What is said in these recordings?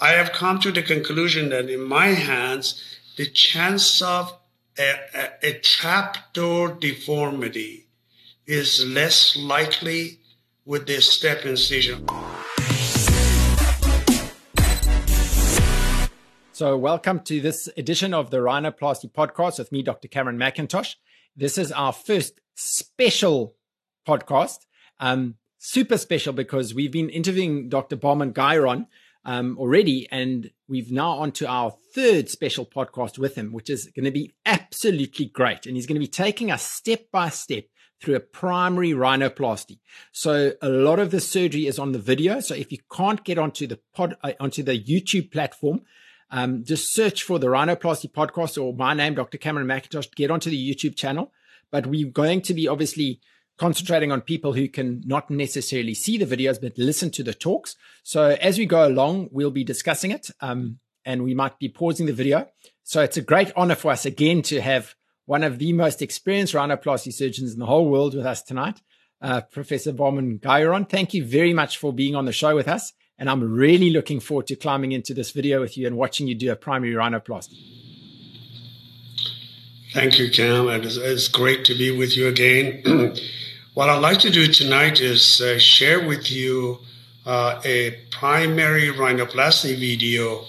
I have come to the conclusion that in my hands, the chance of a, a, a trapdoor deformity is less likely with this step incision. So, welcome to this edition of the Rhinoplasty podcast with me, Dr. Cameron McIntosh. This is our first special podcast. Um, super special because we've been interviewing Dr. Bahman Guyuron um, already, and we've now on to our third special podcast with him, which is going to be absolutely great. And he's going to be taking us step by step through a primary rhinoplasty. So a lot of the surgery is on the video. So if you can't get onto the pod, uh, onto the YouTube platform, um, just search for the Rhinoplasty podcast or my name, Dr. Cameron McIntosh, get onto the YouTube channel. But we're going to be obviously concentrating on people who can not necessarily see the videos, but listen to the talks. So as we go along, we'll be discussing it um, and we might be pausing the video. So it's a great honor for us again to have one of the most experienced rhinoplasty surgeons in the whole world with us tonight, uh, Professor Bahman Guyuron. Thank you very much for being on the show with us. And I'm really looking forward to climbing into this video with you and watching you do a primary rhinoplasty. Thank you, Cam. It is, it's great to be with you again. what I'd like to do tonight is uh, share with you uh, a primary rhinoplasty video.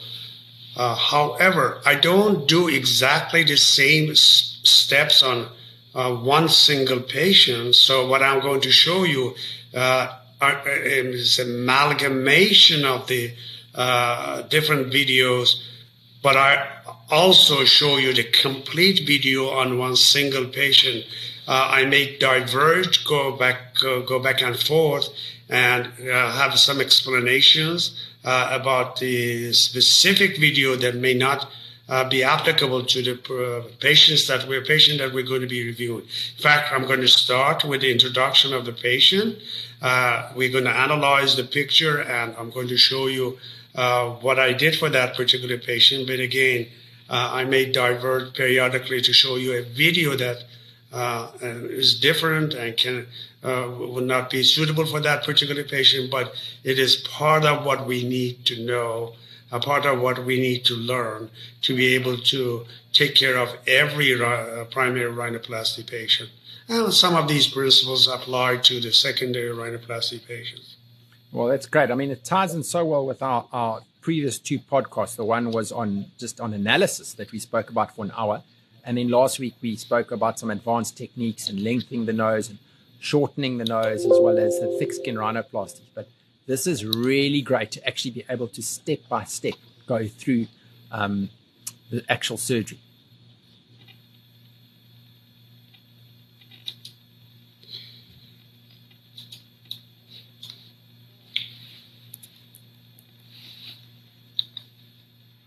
Uh, however, I don't do exactly the same s- steps on uh, one single patient. So what I'm going to show you uh, is amalgamation of the uh, different videos, but I also show you the complete video on one single patient. Uh, I may diverge, go back, go, back and forth, and uh, have some explanations uh, about the specific video that may not uh, be applicable to the uh, patients that we're patient that we're going to be reviewing. In fact, I'm going to start with the introduction of the patient. Uh, we're going to analyze the picture, and I'm going to show you what I did for that particular patient. But again, I may divert periodically to show you a video that uh, is different and can would not be suitable for that particular patient, but it is part of what we need to know a part of what we need to learn to be able to take care of every uh, primary rhinoplasty patient. And some of these principles apply to the secondary rhinoplasty patients. Well, that's great. I mean, it ties in so well with our, our previous two podcasts. The one was on just on analysis that we spoke about for an hour. And then last week we spoke about some advanced techniques and lengthening the nose and shortening the nose as well as the thick skin rhinoplasty. But this is really great to actually be able to step by step go through um, the actual surgery.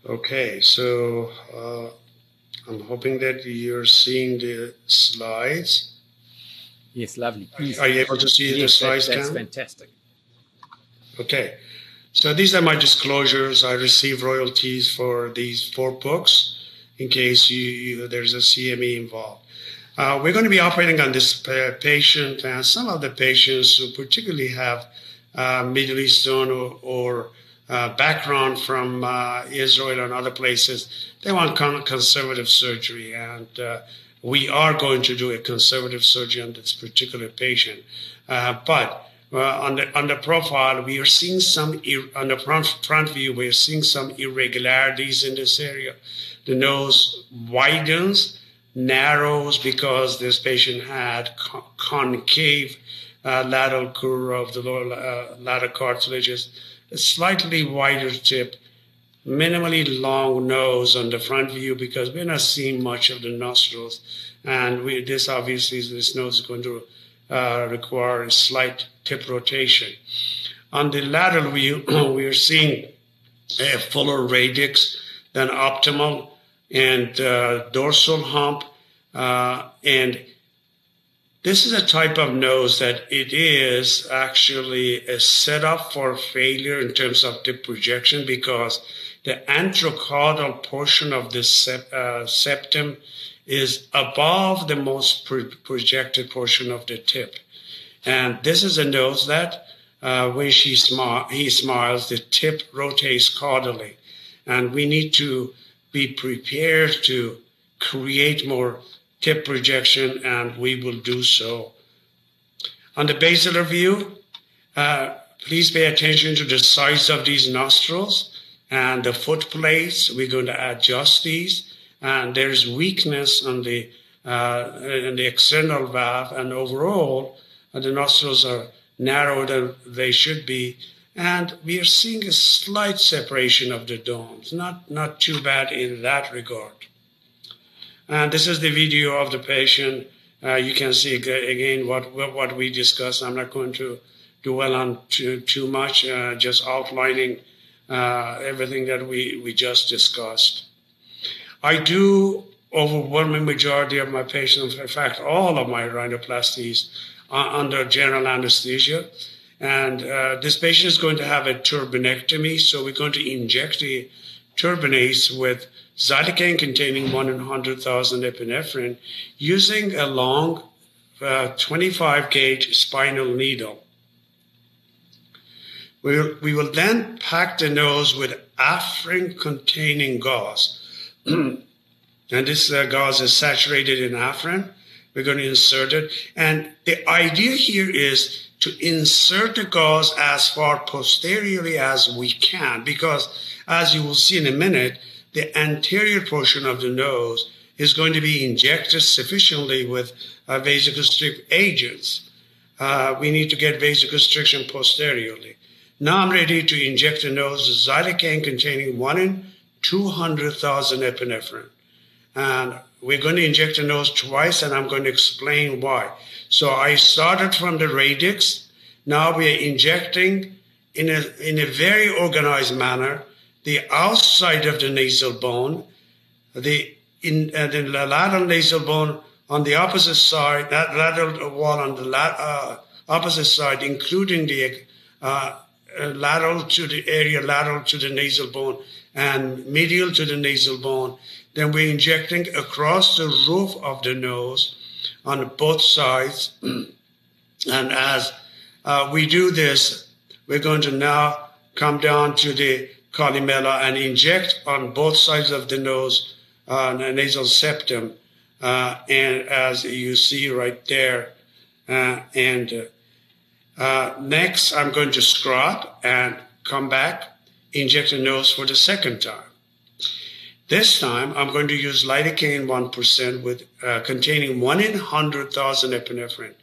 Okay, so uh, I'm hoping that you're seeing the slides. Yes, lovely. Please. Are you able to see yes, the slides? That, that's fantastic. Okay. So these are my disclosures. I receive royalties for these four books in case you, you there's a CME involved. Uh, we're going to be operating on this patient and some of the patients who particularly have uh, Middle Eastern or, or uh, background from uh, Israel and other places. They want con- conservative surgery, and uh, we are going to do a conservative surgery on this particular patient. Uh, but on the on the profile, we are seeing some on the front front view. We are seeing some irregularities in this area. The nose widens, narrows because this patient had concave uh, lateral curve of the lower uh, lateral cartilages, a slightly wider tip, minimally long nose on the front view because we're not seeing much of the nostrils, and we, this obviously this nose is going to uh, require a slight tip rotation. On the lateral view, we are seeing a fuller radix than optimal and uh, dorsal hump. Uh, and this is a type of nose that it is actually a setup for failure in terms of tip projection because the anterocaudal portion of the uh, septum is above the most pro- projected portion of the tip. And this is a nose that uh, when she smi- he smiles, the tip rotates caudally. And we need to be prepared to create more tip projection, and we will do so. On the basilar view, uh, please pay attention to the size of these nostrils and the foot plates. We're going to adjust these, and there's weakness on the uh, in the external valve, and overall, uh, the nostrils are narrower than they should be. And we are seeing a slight separation of the domes, not, not too bad in that regard. And this is the video of the patient. Uh, you can see again what, what we discussed. I'm not going to dwell on too, too much, uh, just outlining uh, everything that we, we just discussed. I do overwhelming majority of my patients, in fact, all of my rhinoplasties are under general anesthesia. And uh, this patient is going to have a turbinectomy, so we're going to inject the turbinates with xylocaine containing 1 in 100,000 epinephrine using a long uh, 25 gauge spinal needle. We will, we will then pack the nose with Afrin containing gauze. and this uh, gauze is saturated in Afrin. We're going to insert it. And the idea here is to insert the gauze as far posteriorly as we can, because as you will see in a minute, the anterior portion of the nose is going to be injected sufficiently with uh, vasoconstrictive agents. Uh, we need to get vasoconstriction posteriorly. Now I'm ready to inject the nose with xylocaine containing 1 in 200,000 epinephrine. And we're going to inject the nose twice, and I'm going to explain why. So I started from the radix. Now we are injecting in a, in a very organized manner the outside of the nasal bone, the, in, uh, the lateral nasal bone on the opposite side, that lateral wall on the la- uh, opposite side, including the uh, uh lateral to the area lateral to the nasal bone and medial to the nasal bone then we're injecting across the roof of the nose on both sides. and as uh, we do this, we're going to now come down to the columella and inject on both sides of the nose, uh, nasal septum. Uh, and as you see right there, uh, and uh, next I'm going to scrub and come back, inject the nose for the second time. This time, I'm going to use lidocaine 1% with uh, containing 1 in 100,000 epinephrine.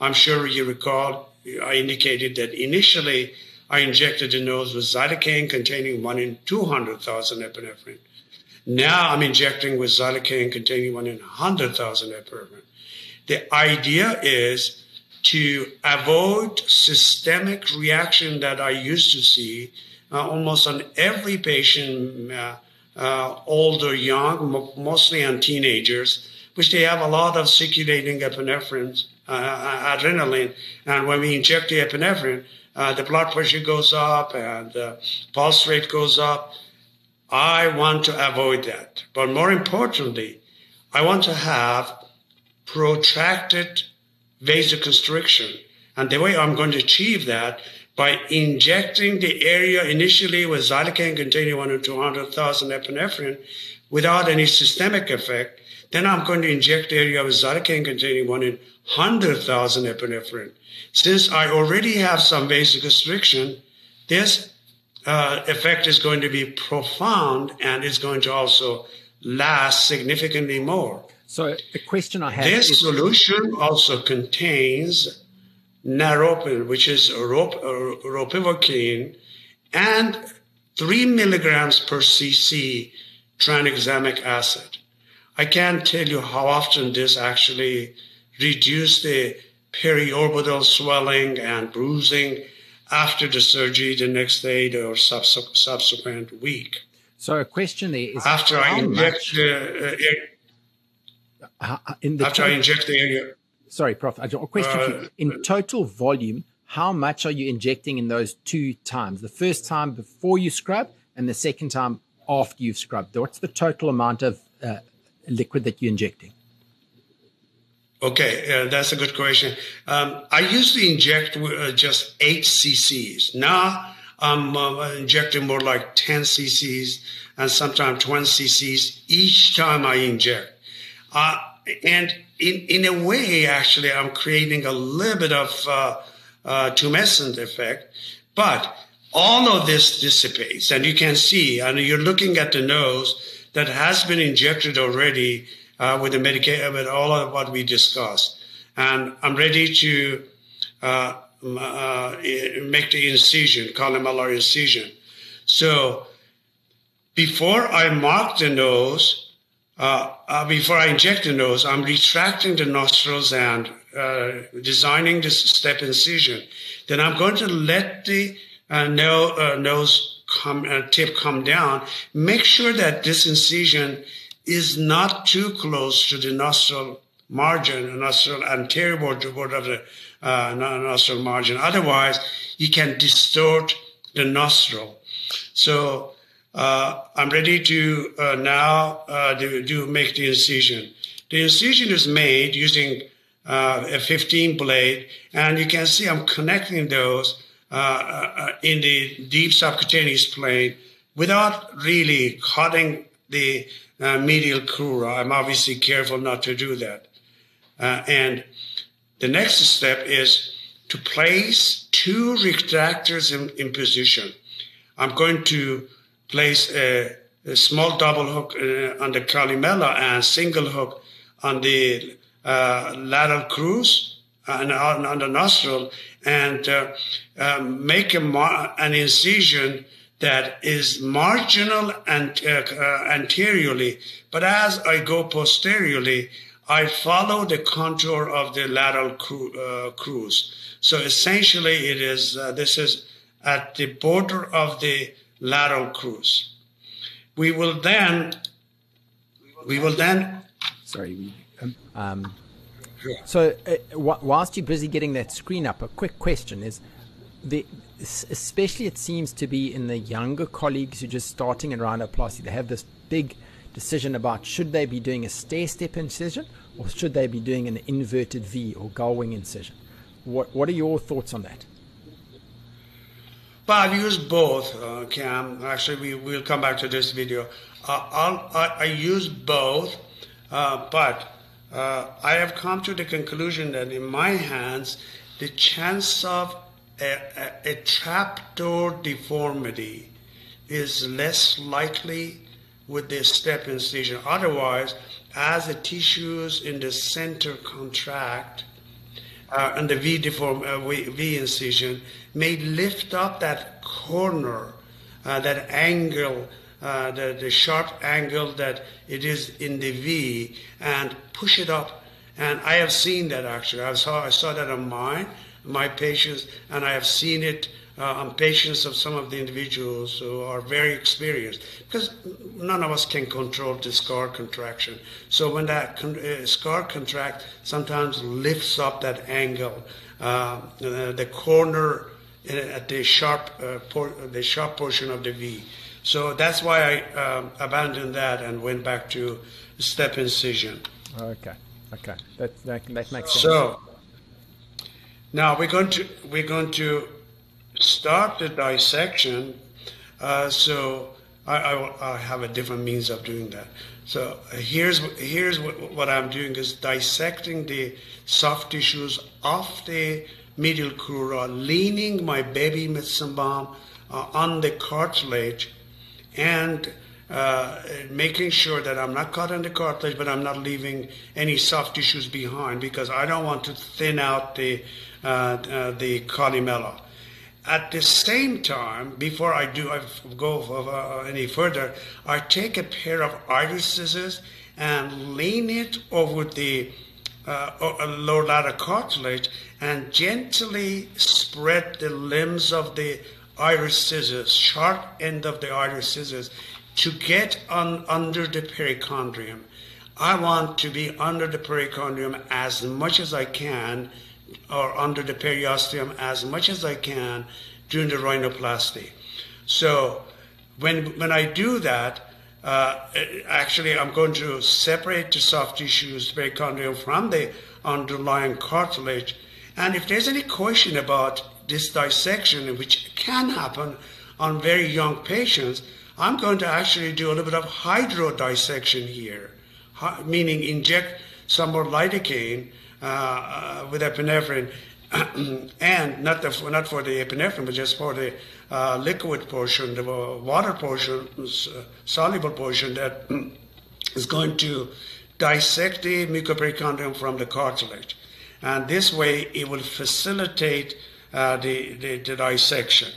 I'm sure you recall I indicated that initially I injected the nose with xylocaine containing 1 in 200,000 epinephrine. Now I'm injecting with xylocaine containing 1 in 100,000 epinephrine. The idea is to avoid systemic reaction that I used to see uh, almost on every patient uh, uh, old or young, mostly on teenagers, which they have a lot of circulating epinephrine, uh, uh, adrenaline. And when we inject the epinephrine, uh, the blood pressure goes up and the pulse rate goes up. I want to avoid that. But more importantly, I want to have protracted vasoconstriction. And the way I'm going to achieve that by injecting the area initially with xylocaine containing 1 to 200,000 epinephrine without any systemic effect. Then I'm going to inject the area with xylocaine containing 1 in 100,000 epinephrine. Since I already have some vasoconstriction, this uh, effect is going to be profound and is going to also last significantly more. So the question I have this is- solution also contains naropin, which is rop, uh, ropivacaine, and 3 milligrams per cc tranexamic acid. I can't tell you how often this actually reduced the periorbital swelling and bruising after the surgery the next day or subsequent week. So a question there is after I inject the, uh, uh, in the after I inject the sorry, Prof. A question uh, for you. In total volume, how much are you injecting in those two times? The first time before you scrub and the second time after you've scrubbed. What's the total amount of uh, liquid that you're injecting? Okay, uh, that's a good question. Um, I used to inject uh, just eight cc's. Now I'm uh, injecting more like 10 cc's and sometimes 20 cc's each time I inject. Uh, and in, in a way, actually, I'm creating a little bit of uh, uh, tumescent effect, but all of this dissipates. And you can see, and you're looking at the nose that has been injected already uh, with the medication, with all of what we discussed. And I'm ready to uh, uh, make the incision, columellar incision. So before I mark the nose, uh, uh, before I inject the nose, I'm retracting the nostrils and uh, designing this step incision. Then I'm going to let the no, nose come, tip come down. Make sure that this incision is not too close to the nostril margin, the nostril anterior border of the uh, nostril margin. Otherwise, you can distort the nostril. So uh, I'm ready to uh, now uh, do, do, make the incision. The incision is made using uh, a 15 blade, and you can see I'm connecting those uh, in the deep subcutaneous plane without really cutting the uh, medial crura. I'm obviously careful not to do that. Uh, and the next step is to place two retractors in, in position. I'm going to place a, a small double hook uh, on the columella and single hook on the uh, lateral crus and on, on, the nostril and uh, um, make a, an incision that is marginal and uh, uh, anteriorly, but as I go posteriorly, I follow the contour of the lateral cru- uh, crus. So essentially, it is uh, this is at the border of the lateral crus. We will then, we will then. Sorry. Um, um, so, uh, whilst you're busy getting that screen up, a quick question is: the especially it seems to be in the younger colleagues who are just starting in rhinoplasty. They have this big decision about should they be doing a stair step incision or should they be doing an inverted V or gull wing incision. What What are your thoughts on that? Well, I've used both, uh, Cam. Actually, we will come back to this video. Uh, I, I use both, uh, but uh, I have come to the conclusion that in my hands, the chance of a, a, a trapdoor deformity is less likely with the step incision. Otherwise, as the tissues in the center contract, uh, and the V deform uh, v, incision may lift up that corner, uh, that angle, uh, the, the sharp angle that it is in the V, and push it up. And I have seen that actually. I saw I saw that on mine my patients, and I have seen it uh, on patients of some of the individuals who are very experienced, because none of us can control the scar contraction. So when that con- uh, scar contract sometimes lifts up that angle, uh, the corner uh, at the sharp, uh, por- the sharp portion of the V. So that's why I um, abandoned that and went back to step incision. Okay, okay, that that, that makes sense. So now we're going to we're going to start the dissection. Uh, so I, I, I, have a different means of doing that. So here's here's what, what, I'm doing is dissecting the soft tissues off the medial crura, leaning my baby Metzenbaum uh, on the cartilage, and uh, making sure that I'm not cutting the cartilage, but I'm not leaving any soft tissues behind because I don't want to thin out the uh, uh, the columella. At the same time, before I do I go uh, any further, I take a pair of iris scissors and lean it over the uh, lower lateral cartilage and gently spread the limbs of the iris scissors, sharp end of the iris scissors, to get on under the perichondrium. I want to be under the perichondrium as much as I can or under the periosteum as much as I can during the rhinoplasty. So when when I do that, uh, actually, I'm going to separate the soft tissues, the perichondrium, from the underlying cartilage. And if there's any question about this dissection, which can happen on very young patients, I'm going to actually do a little bit of hydrodissection here, meaning inject some more lidocaine uh, uh, with epinephrine, and not, the, not for the epinephrine, but just for the uh, liquid portion, the water portion, uh, soluble portion that is going to dissect the mucoperichondrium from the cartilage. And this way it will facilitate uh, the, the, the dissection.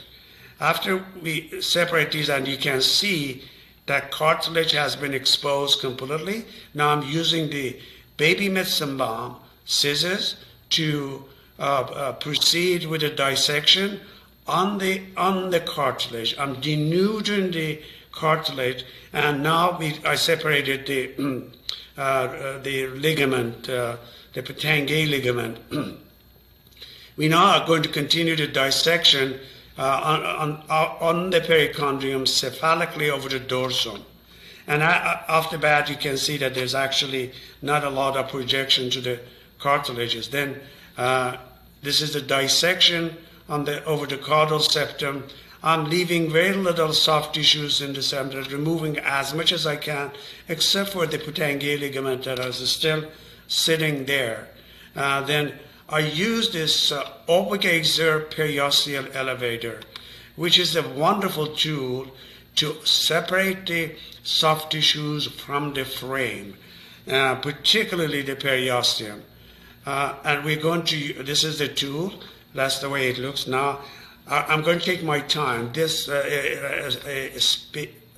After we separate these and you can see that cartilage has been exposed completely, now I'm using the baby Metzenbaum scissors to uh, uh, proceed with the dissection on the on the cartilage. I'm denuding the cartilage, and now we I separated the uh, uh, the ligament, uh, the Pitanguy ligament. we now are going to continue the dissection uh, on, on, on the perichondrium cephalically over the dorsum. And I, after that, you can see that there's actually not a lot of projection to the cartilages. Then uh, this is the dissection on the over the caudal septum. I'm leaving very little soft tissues in the septum, removing as much as I can, except for the Pitanguy ligament that is still sitting there. Uh, then I use this uh, Obwegeser periosteal elevator, which is a wonderful tool to separate the soft tissues from the frame, uh, particularly the periosteum. Uh, and we're going to, this is the tool, that's the way it looks. Now, I'm going to take my time. This uh, is a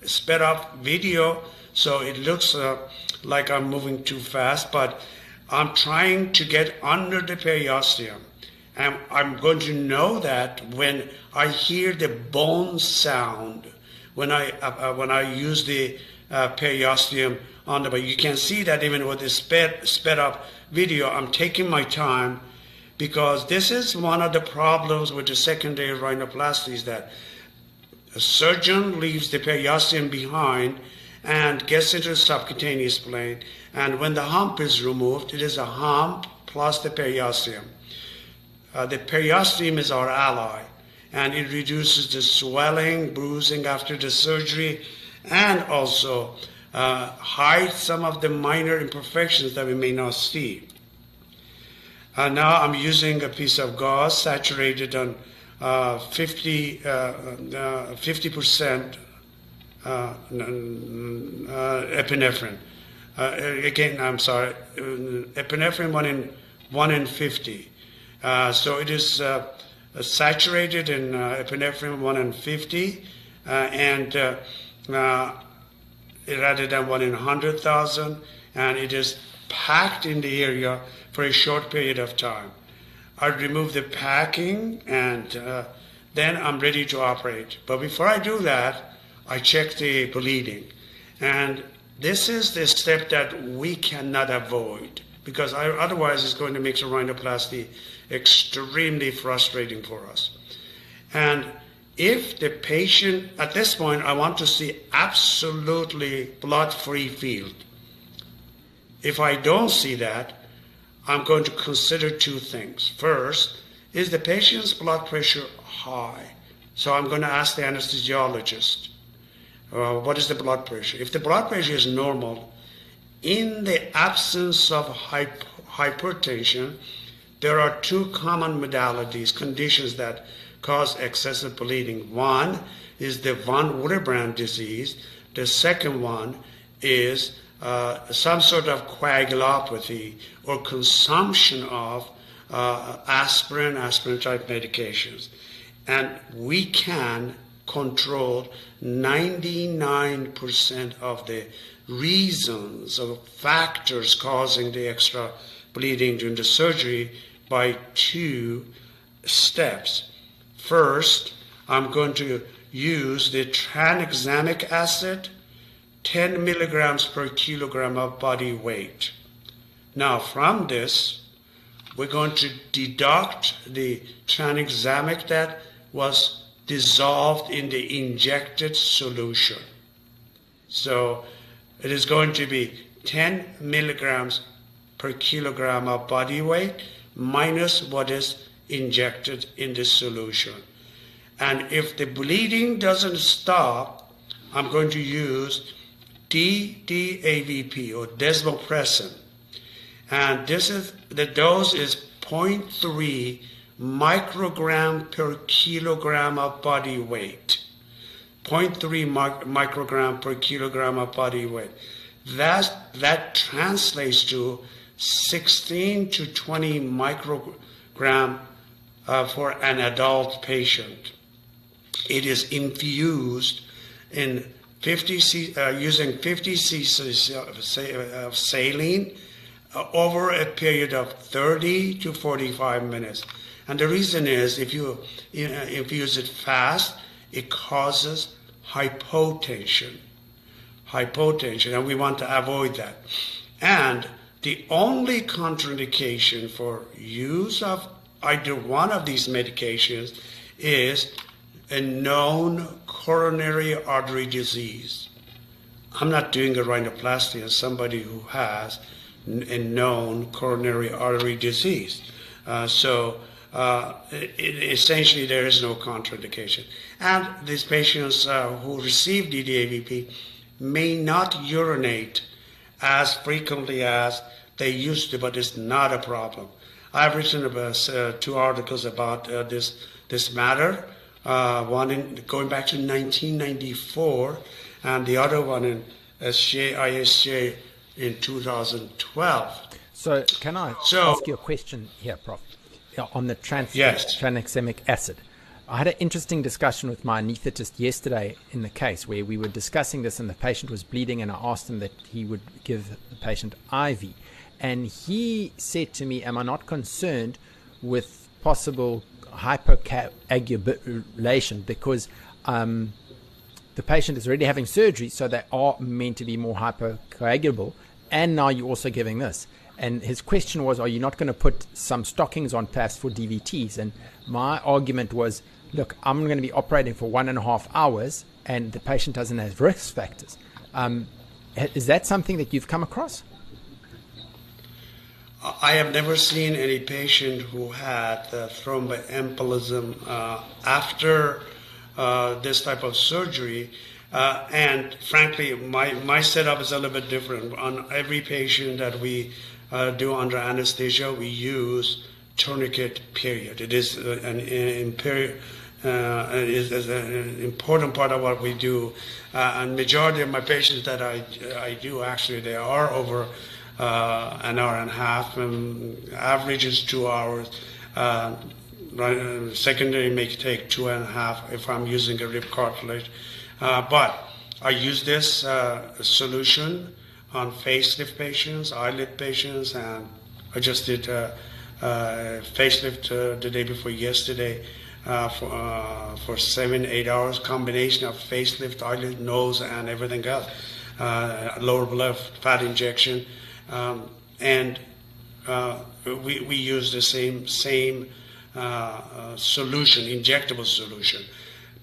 sped up video, so it looks uh, like I'm moving too fast, but I'm trying to get under the periosteum. And I'm going to know that when I hear the bone sound, when I, uh, uh when I use the uh, periosteum on the, but you can see that even with the sped, sped up video, I'm taking my time because this is one of the problems with the secondary rhinoplasty that a surgeon leaves the periosteum behind and gets into the subcutaneous plane. And when the hump is removed, it is a hump plus the periosteum. Uh, the periosteum is our ally, and it reduces the swelling, bruising after the surgery, and also uh, hides some of the minor imperfections that we may not see. Uh, now I'm using a piece of gauze saturated on uh, 50 uh, uh, percent uh, again, I'm sorry, uh, epinephrine one in one in 50. Uh, so it is uh, saturated in epinephrine one in 50, and rather than one in 100,000, and it is packed in the area for a short period of time. I remove the packing and uh, then I'm ready to operate. But before I do that, I check the bleeding. And this is the step that we cannot avoid because otherwise it's going to make rhinoplasty extremely frustrating for us. And if the patient, at this point, I want to see absolutely blood-free field. If I don't see that, I'm going to consider two things. First, is the patient's blood pressure high? So I'm going to ask the anesthesiologist, uh, what is the blood pressure? If the blood pressure is normal, in the absence of hyp- hypertension, there are two common modalities, conditions that cause excessive bleeding. One is the von Willebrand disease. The second one is uh, some sort of coagulopathy or consumption of uh, aspirin, aspirin type medications. And we can control 99% of the reasons or factors causing the extra bleeding during the surgery by two steps. First, I'm going to use the tranexamic acid 10 milligrams per kilogram of body weight. Now, from this, we're going to deduct the tranexamic that was dissolved in the injected solution. So it is going to be 10 milligrams per kilogram of body weight minus what is injected in the solution. And if the bleeding doesn't stop, I'm going to use DDAVP or desmopressin. And this is the dose is 0.3 microgram per kilogram of body weight. 0.3 microgram per kilogram of body weight. That, that translates to 16 to 20 microgram uh, for an adult patient. It is infused in 50 c, uh, using 50 cc of saline over a period of 30 to 45 minutes. And the reason is if you infuse it fast, it causes hypotension. Hypotension, and we want to avoid that. And the only contraindication for use of either one of these medications is a known coronary artery disease. I'm not doing a rhinoplasty as somebody who has a known coronary artery disease. Uh, so uh, it, essentially there is no contraindication. And these patients uh, who receive DDAVP may not urinate as frequently as they used to, but it's not a problem. I've written about uh, two articles about uh, this this matter. Uh, one in, going back to 1994, and the other one in SJ, ISJ in 2012. So, can I so, ask you a question here, Prof? On the trans- yes. tranexamic acid. I had an interesting discussion with my anaesthetist yesterday in the case where we were discussing this, and the patient was bleeding, and I asked him that he would give the patient IV. And he said to me, Am I not concerned with possible hypercoagulation because um, the patient is already having surgery, so they are meant to be more hypercoagulable, and now you're also giving this. And his question was, Are you not going to put some stockings on PAS for DVTs? And my argument was, Look, I'm going to be operating for one and a half hours, and the patient doesn't have risk factors. Um, is that something that you've come across? I have never seen any patient who had thromboembolism uh, after uh, this type of surgery. Uh, and frankly, my, my setup is a little bit different. On every patient that we uh, do under anesthesia, we use tourniquet period. It is uh, an, uh, is, is, an important part of what we do. and majority of my patients that I, I do, actually, they are over uh, an hour and a half, and average is two hours. Uh, uh, secondary may take two and a half if I'm using a rib cartilage. Uh, but I use this uh, solution on facelift patients, eyelid patients, and I just did a, facelift the day before yesterday. Uh, for, uh, for seven, eight hours, combination of facelift, eyelid, nose, and everything else. Uh, lower blood fat injection. Um, and uh, we, we use the same, same uh, uh, solution, injectable solution.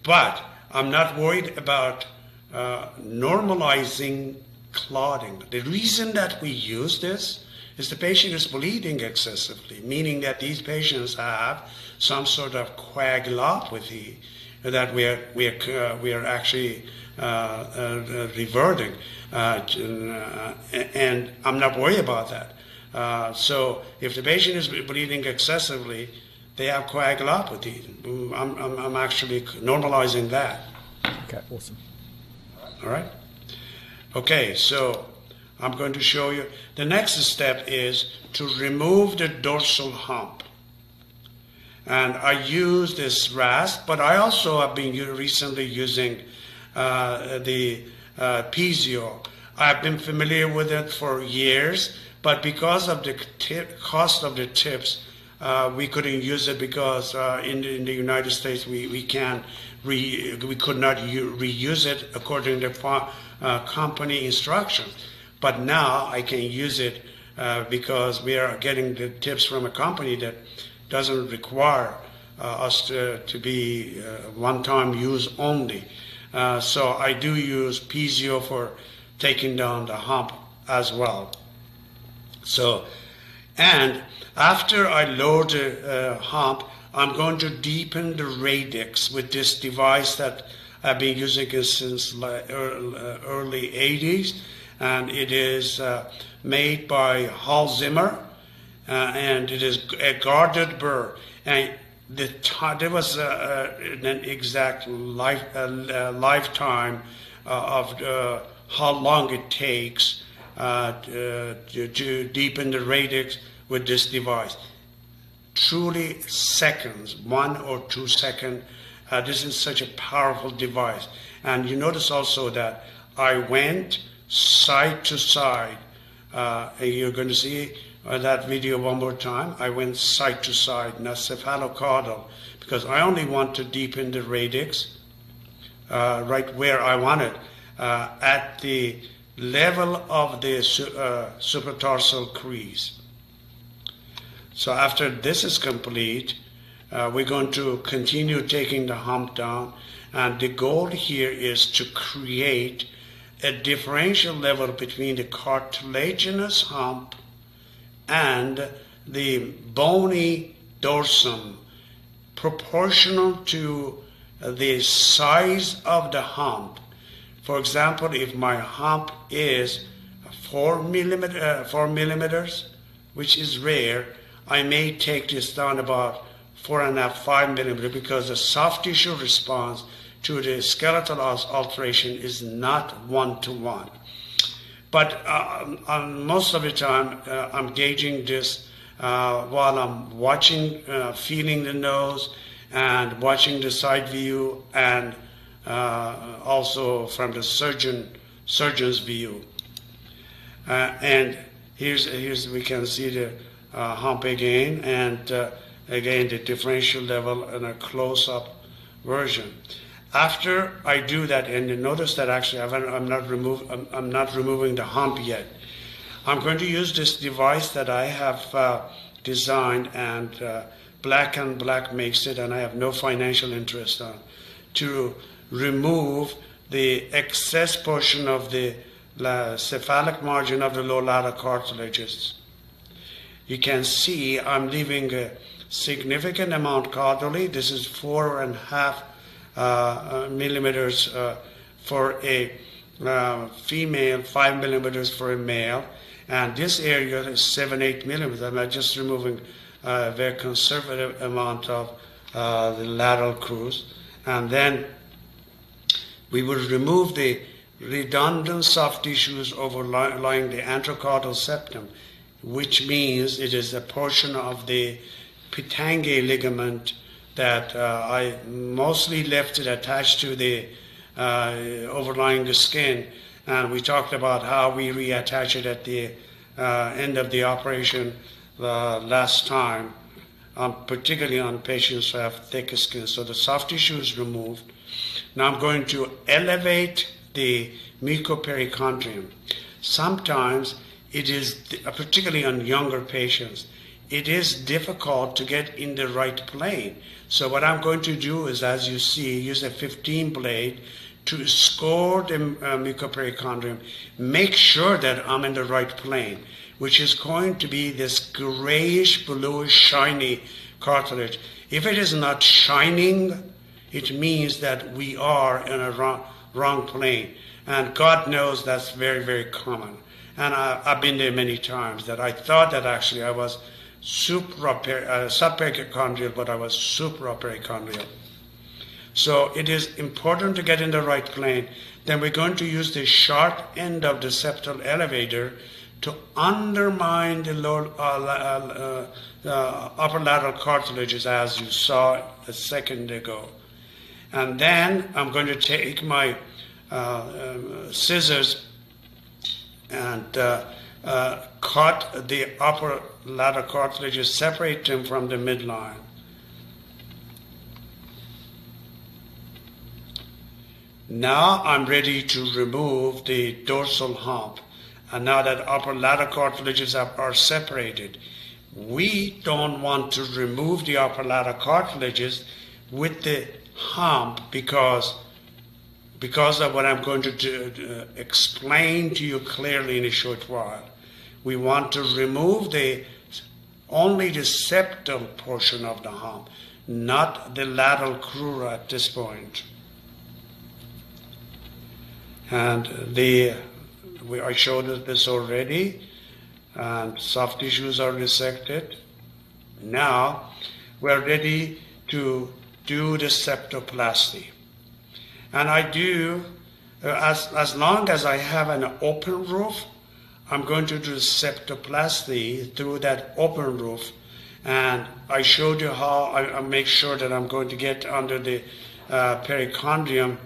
But I'm not worried about uh, normalizing clotting. The reason that we use this is the patient is bleeding excessively, meaning that these patients have some sort of coagulopathy that we are, we are, uh, we are actually uh, uh, reverting. Uh, and I'm not worried about that. Uh, so if the patient is bleeding excessively, they have coagulopathy. I'm, I'm, I'm actually normalizing that. Okay, awesome. All right. Okay, so I'm going to show you. The next step is to remove the dorsal hump. And I use this rasp, but I also have been recently using uh, the uh, Piezo. I've been familiar with it for years, but because of the cost of the tips, uh, we couldn't use it because uh, in, the, in, the, United States we, we can re, we could not u- reuse it according to uh, company instructions. But now I can use it uh, because we are getting the tips from a company that doesn't require uh, us to, to be uh, one-time use only. So I do use Piezo for taking down the hump as well. So, and after I load the uh, hump, I'm going to deepen the radix with this device that I've been using since the early 80s, and it is uh, made by Hal Zimmer, uh, and it is a guarded burr. And the t- there was a, a, an exact life, a, lifetime uh, of uh, how long it takes uh, to, to deepen the radix with this device. Truly seconds, one or two seconds. Uh, this is such a powerful device. And you notice also that I went side to side. Uh, you're going to see uh, that video one more time. I went side to side, not cephalocaudal, because I only want to deepen the radix uh, right where I want it, uh, at the level of the uh, supratarsal crease. So after this is complete, uh, we're going to continue taking the hump down, and the goal here is to create a differential level between the cartilaginous hump and the bony dorsum proportional to the size of the hump. For example, if my hump is four millimeter, uh, four millimeters, which is rare, I may take this down about four and a half, five millimeter because the soft tissue response to the skeletal alteration is not one to one. But uh, most of the time, uh, I'm gauging this uh, while I'm watching, uh, feeling the nose, and watching the side view, and uh, also from the surgeon surgeon's view. Uh, and here's here's we can see the hump again, and again the differential level in a close-up version. After I do that, and notice that actually I'm not, remove, I'm, I'm not removing the hump yet. I'm going to use this device that I have uh, designed and uh, Black and Black makes it, and I have no financial interest on, to remove the excess portion of the cephalic margin of the low lateral cartilages. You can see I'm leaving a significant amount caudally. This is four and a half uh, uh, millimeters uh, for a female, five millimeters for a male, and this area is seven, eight millimeters. I'm just removing a very conservative amount of the lateral crus, and then we will remove the redundant soft tissues overlying the anterocaudal septum, which means it is a portion of the Pitanguy ligament that uh, I mostly left it attached to the uh, overlying the skin. And we talked about how we reattach it at the uh, end of the operation the last time, um, particularly on patients who have thicker skin. So the soft tissue is removed. Now I'm going to elevate the mucoperichondrium. Sometimes it is, particularly on younger patients, it is difficult to get in the right plane. So what I'm going to do is, as you see, use a 15 blade to score the uh, mucoperichondrium, make sure that I'm in the right plane, which is going to be this grayish, bluish, shiny cartilage. If it is not shining, it means that we are in a wrong, wrong plane. And God knows that's very, very common. And I, I've been there many times that I thought that actually I was supra, uh, subperichondrial, but I was supraperichondrial. So it is important to get in the right plane. Then we're going to use the sharp end of the septal elevator to undermine the lower, uh, uh, uh, upper lateral cartilages as you saw a second ago. And then I'm going to take my uh, scissors and uh, uh, cut the upper lateral cartilages, separate them from the midline. Now I'm ready to remove the dorsal hump. And now that upper lateral cartilages are, are separated, we don't want to remove the upper lateral cartilages with the hump because because of what I'm going to do, uh, explain to you clearly in a short while, we want to remove the only the septal portion of the hump, not the lateral crura at this point. And the we, I showed this already, and soft tissues are resected. Now we're ready to do the septoplasty. And I do, uh, as, as long as I have an open roof, I'm going to do septoplasty through that open roof. And I showed you how I, I make sure that I'm going to get under the uh, perichondrium,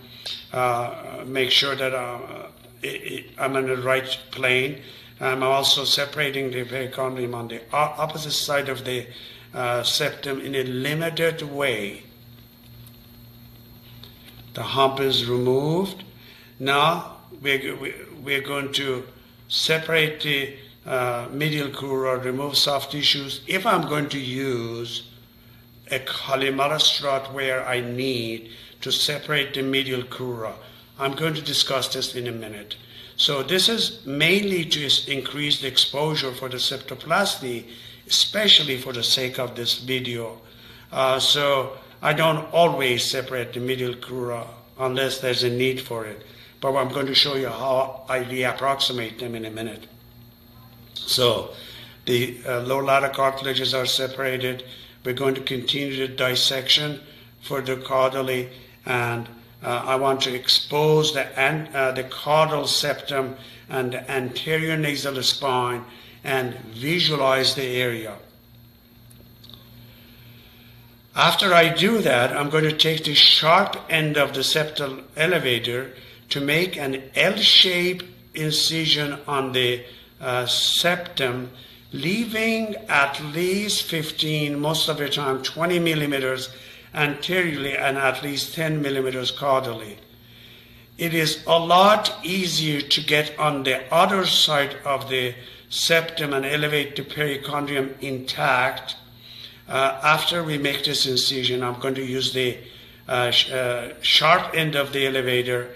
uh, make sure that uh, it, it, I'm in the right plane. I'm also separating the perichondrium on the opposite side of the uh, septum in a limited way the hump is removed. Now we're, we're going to separate the uh, medial crura, remove soft tissues. If I'm going to use a Columella where I need to separate the medial crura, I'm going to discuss this in a minute. So this is mainly to increase the exposure for the septoplasty, especially for the sake of this video. Uh, so I don't always separate the medial crura unless there's a need for it. But I'm going to show you how I reapproximate them in a minute. So the uh, lateral cartilages are separated. We're going to continue the dissection for the caudally and uh, I want to expose the, uh, the caudal septum and the anterior nasal spine and visualize the area. After I do that, I'm going to take the sharp end of the septal elevator to make an L-shaped incision on the uh, septum, leaving at least 15, most of the time 20 millimeters anteriorly and at least 10 millimeters caudally. It is a lot easier to get on the other side of the septum and elevate the perichondrium intact uh, after we make this incision, I'm going to use the uh, sh uh, sharp end of the elevator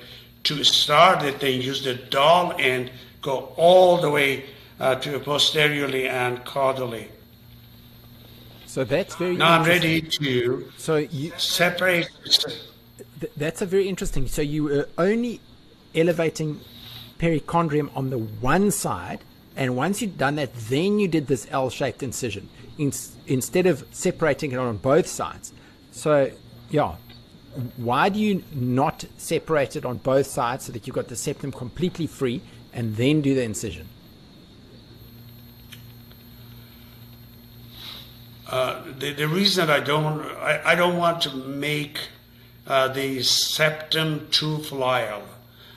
to start it, then use the dull end, go all the way uh, to posteriorly and caudally. So that's very. Now I'm ready to so you, separate. Th that's a very interesting. So you were only elevating perichondrium on the one side, and once you'd done that, then you did this L-shaped incision in, instead of separating it on both sides. So, yeah, why do you not separate it on both sides so that you've got the septum completely free and then do the incision? Uh, the, the reason I don't I, I don't want to make uh, the septum too fluid,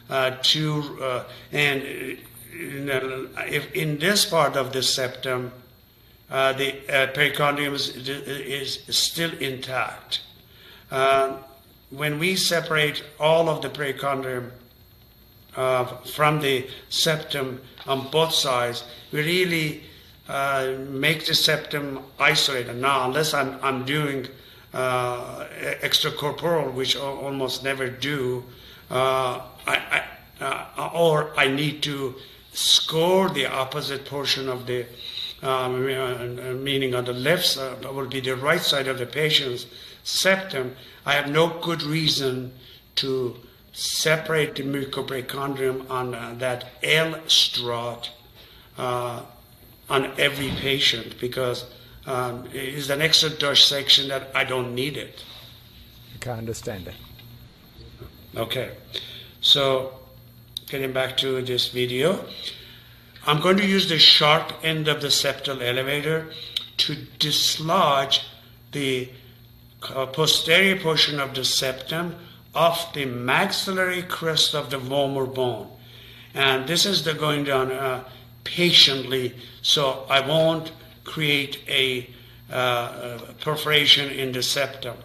uh, too uh, and uh, if in this part of the septum uh, the uh, perichondrium is, is, still intact. Uh, when we separate all of the perichondrium uh, from the septum on both sides, we really make the septum isolated. Now, unless I'm, I'm doing extracorporeal, which I almost never do, I, I, or I need to score the opposite portion of the um, uh, meaning on the left side will be the right side of the patient's septum, I have no good reason to separate the mucoperichondrium on uh, that L strut uh, on every patient because um, it is an extra dissection that I don't need it. I understand that. Okay, so getting back to this video. I'm going to use the sharp end of the septal elevator to dislodge the uh, posterior portion of the septum off the maxillary crest of the vomer bone. And this is the going down uh, patiently so I won't create a uh, perforation in the septum.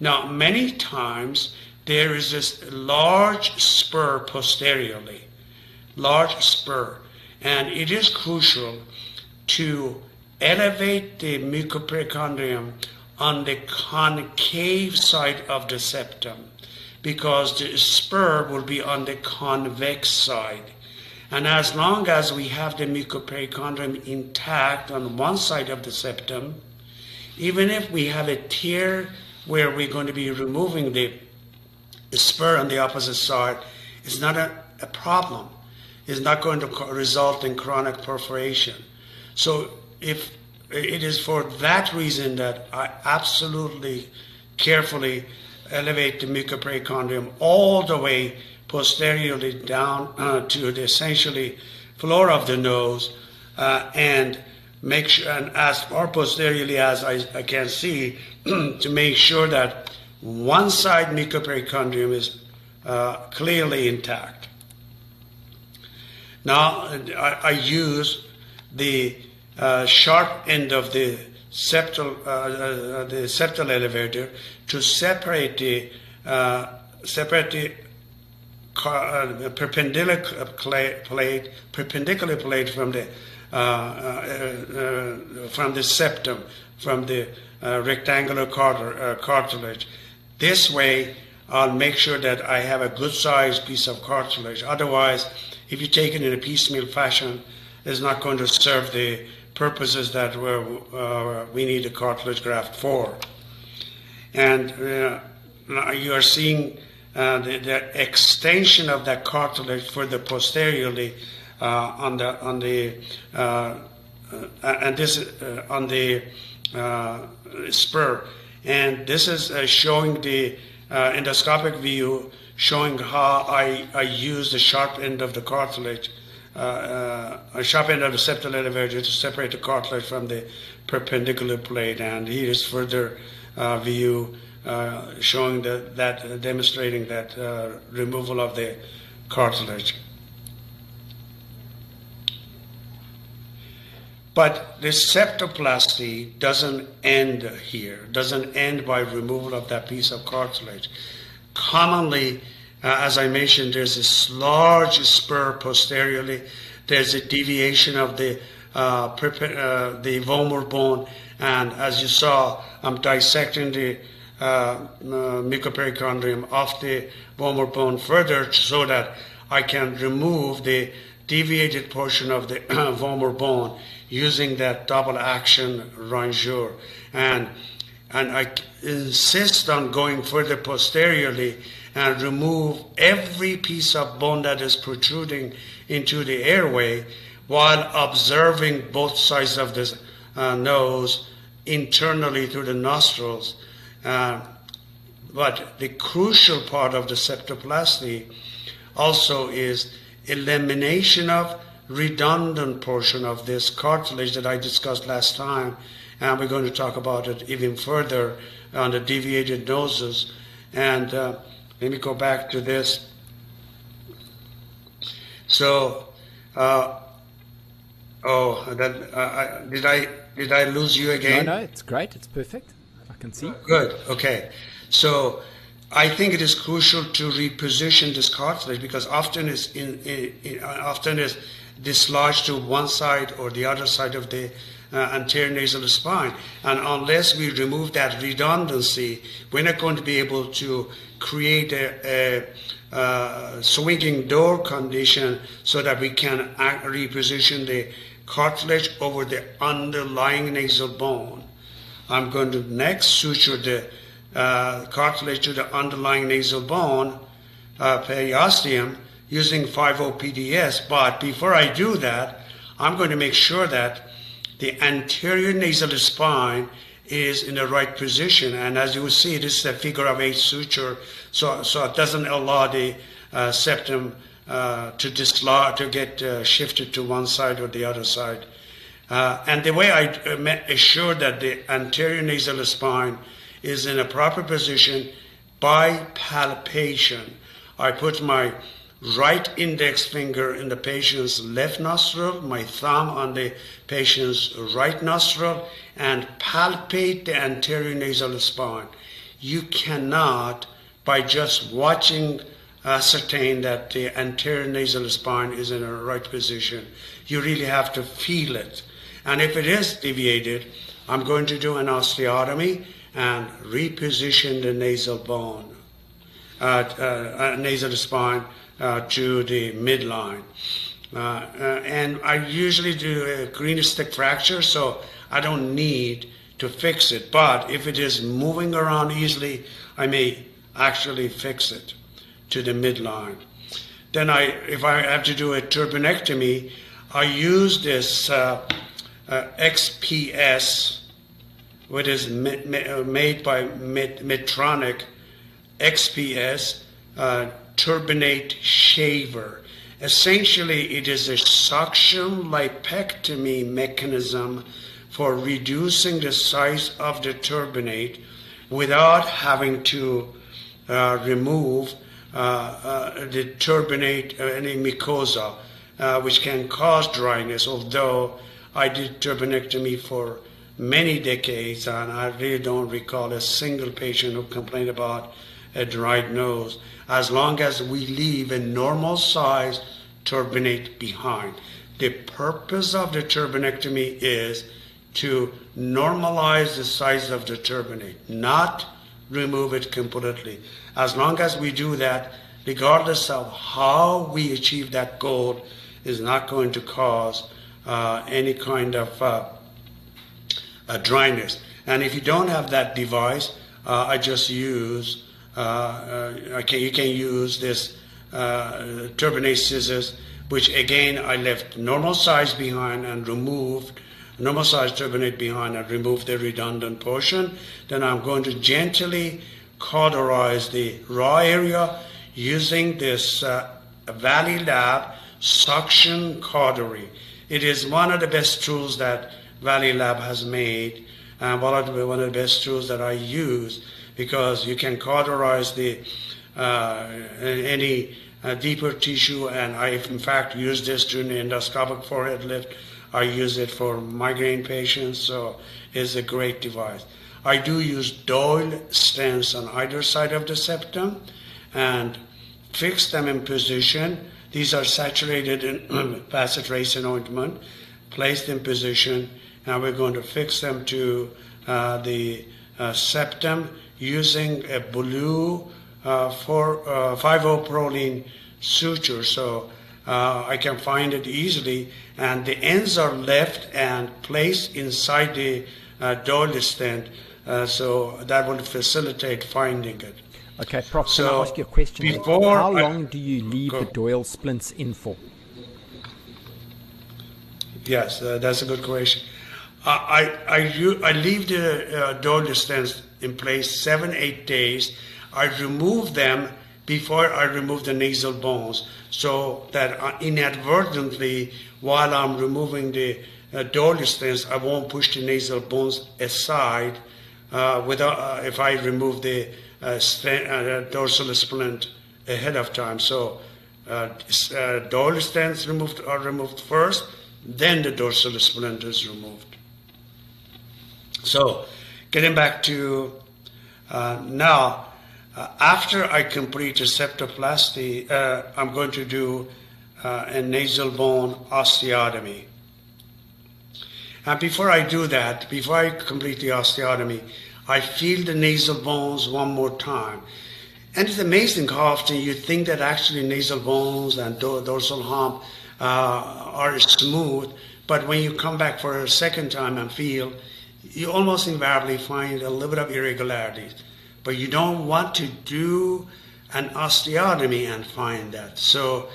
Now, many times there is this large spur posteriorly, large spur. And it is crucial to elevate the mucoperichondrium on the concave side of the septum because the spur will be on the convex side. And as long as we have the mucoperichondrium intact on one side of the septum, even if we have a tear where we're going to be removing the spur on the opposite side, it's not a, a problem. It's not going to result in chronic perforation. So if it is for that reason that I absolutely carefully elevate the mucoperichondrium all the way posteriorly down uh, to the essentially floor of the nose uh, and make sure and as far posteriorly as I, I can see to make sure that one side mucoperichondrium is uh, clearly intact. Now I, I use the uh, sharp end of the septal, uh, uh, the septal elevator to separate the uh, separate the uh, perpendicular plate, perpendicular plate from the from the septum, from the rectangular cartilage. This way, I'll make sure that I have a good sized piece of cartilage. Otherwise, if you take it in a piecemeal fashion, it's not going to serve the purposes that uh, we need a cartilage graft for. And uh, you are seeing uh, the, the, extension of that cartilage further posteriorly uh, on the on the uh, uh, and this on the spur, and this is showing the endoscopic view showing how I, I use the sharp end of the cartilage uh, uh, a sharp end of the septal elevator to separate the cartilage from the perpendicular plate. And here is further uh, view uh, showing that, that uh, demonstrating that uh, removal of the cartilage. But the septoplasty doesn't end here, doesn't end by removal of that piece of cartilage. Commonly, uh, as I mentioned, there's this large spur posteriorly. There's a deviation of the uh, uh, the vomer bone, and as you saw, I'm dissecting the uh, uh, mucoperichondrium off the vomer bone further so that I can remove the deviated portion of the vomer bone using that double action rongeur. And, and I insist on going further posteriorly and remove every piece of bone that is protruding into the airway while observing both sides of the uh, nose internally through the nostrils. Uh, but the crucial part of the septoplasty also is elimination of redundant portion of this cartilage that I discussed last time, and we're going to talk about it even further on the deviated noses. And uh, let me go back to this. So, uh, oh, that, uh, did I did I lose you again? No, no, it's great. It's perfect. I can see. Good. Okay. So, I think it is crucial to reposition this cartilage because often it's in, in, in often is dislodged to one side or the other side of the uh, tear nasal spine. And unless we remove that redundancy, we're not going to be able to create a, a, a swinging door condition so that we can reposition the cartilage over the underlying nasal bone. I'm going to next suture the uh, cartilage to the underlying nasal bone, uh, periosteum, using 5-PDS. But before I do that, I'm going to make sure that the anterior nasal spine is in the right position. And as you see, this is a figure of eight suture, so, so it doesn't allow the uh, septum uh, to dislodge, to get uh, shifted to one side or the other side. Uh, and the way I uh, assure that the anterior nasal spine is in a proper position by palpation, I put my right index finger in the patient's left nostril, my thumb on the patient's right nostril, and palpate the anterior nasal spine. You cannot, by just watching, ascertain that the anterior nasal spine is in a right position. You really have to feel it. And if it is deviated, I'm going to do an osteotomy and reposition the nasal bone. uh, nasal spine to the midline. and I usually do a green stick fracture, so I don't need to fix it. But if it is moving around easily, I may actually fix it to the midline. Then I, if I have to do a turbinectomy, I use this uh, uh, XPS, which is uh, made by Medtronic, XPS uh, turbinate shaver. Essentially, it is a suction lipectomy mechanism for reducing the size of the turbinate without having to uh, remove uh, uh, the turbinate, uh, any mucosa, uh, which can cause dryness, although I did turbinectomy for many decades and I really don't recall a single patient who complained about a dried nose as long as we leave a normal size turbinate behind. The purpose of the turbinectomy is to normalize the size of the turbinate, not remove it completely. As long as we do that, regardless of how we achieve that goal, is not going to cause uh, any kind of uh, dryness. And if you don't have that device, uh, I just use, uh, uh, okay, you can use this uh, turbinate scissors, which again I left normal size behind and removed normal size turbinate behind and remove the redundant portion. Then I'm going to gently cauterize the raw area using this uh, Valleylab suction cautery. It is one of the best tools that Valleylab has made and one of the, one of the best tools that I use because you can cauterize the uh, any uh, deeper tissue and I in fact use this during the endoscopic forehead lift I use it for migraine patients, so it's a great device. I do use Doyle stents on either side of the septum and fix them in position. These are saturated in bacitracin ointment, placed in position, and we're going to fix them to uh, the septum using a blue uh, 4, uh, 5-O suture. So uh, I can find it easily. And the ends are left and placed inside the uh, Doyle stent, uh, so that will facilitate finding it. Okay, Prof, so can I ask you a question? Before How long I, do you leave go. the Doyle splints in for? Yes, uh, that's a good question. I, I, I leave the uh, Doyle stents in place seven, eight days. I remove them before I remove the nasal bones so that uh, inadvertently, while I'm removing the uh, Doyle stents, I won't push the nasal bones aside uh, without, uh, if I remove the uh, uh, dorsal splint ahead of time. So uh, stents removed are removed first, then the dorsal splint is removed. So getting back to now, uh, after I complete a septoplasty, uh, I'm going to do uh, a nasal bone osteotomy. And before I do that, before I complete the osteotomy, I feel the nasal bones one more time. And it's amazing how often you think that actually nasal bones and dorsal hump uh, are smooth, but when you come back for a second time and feel, you almost invariably find a little bit of irregularities but you don't want to do an osteotomy and find that. So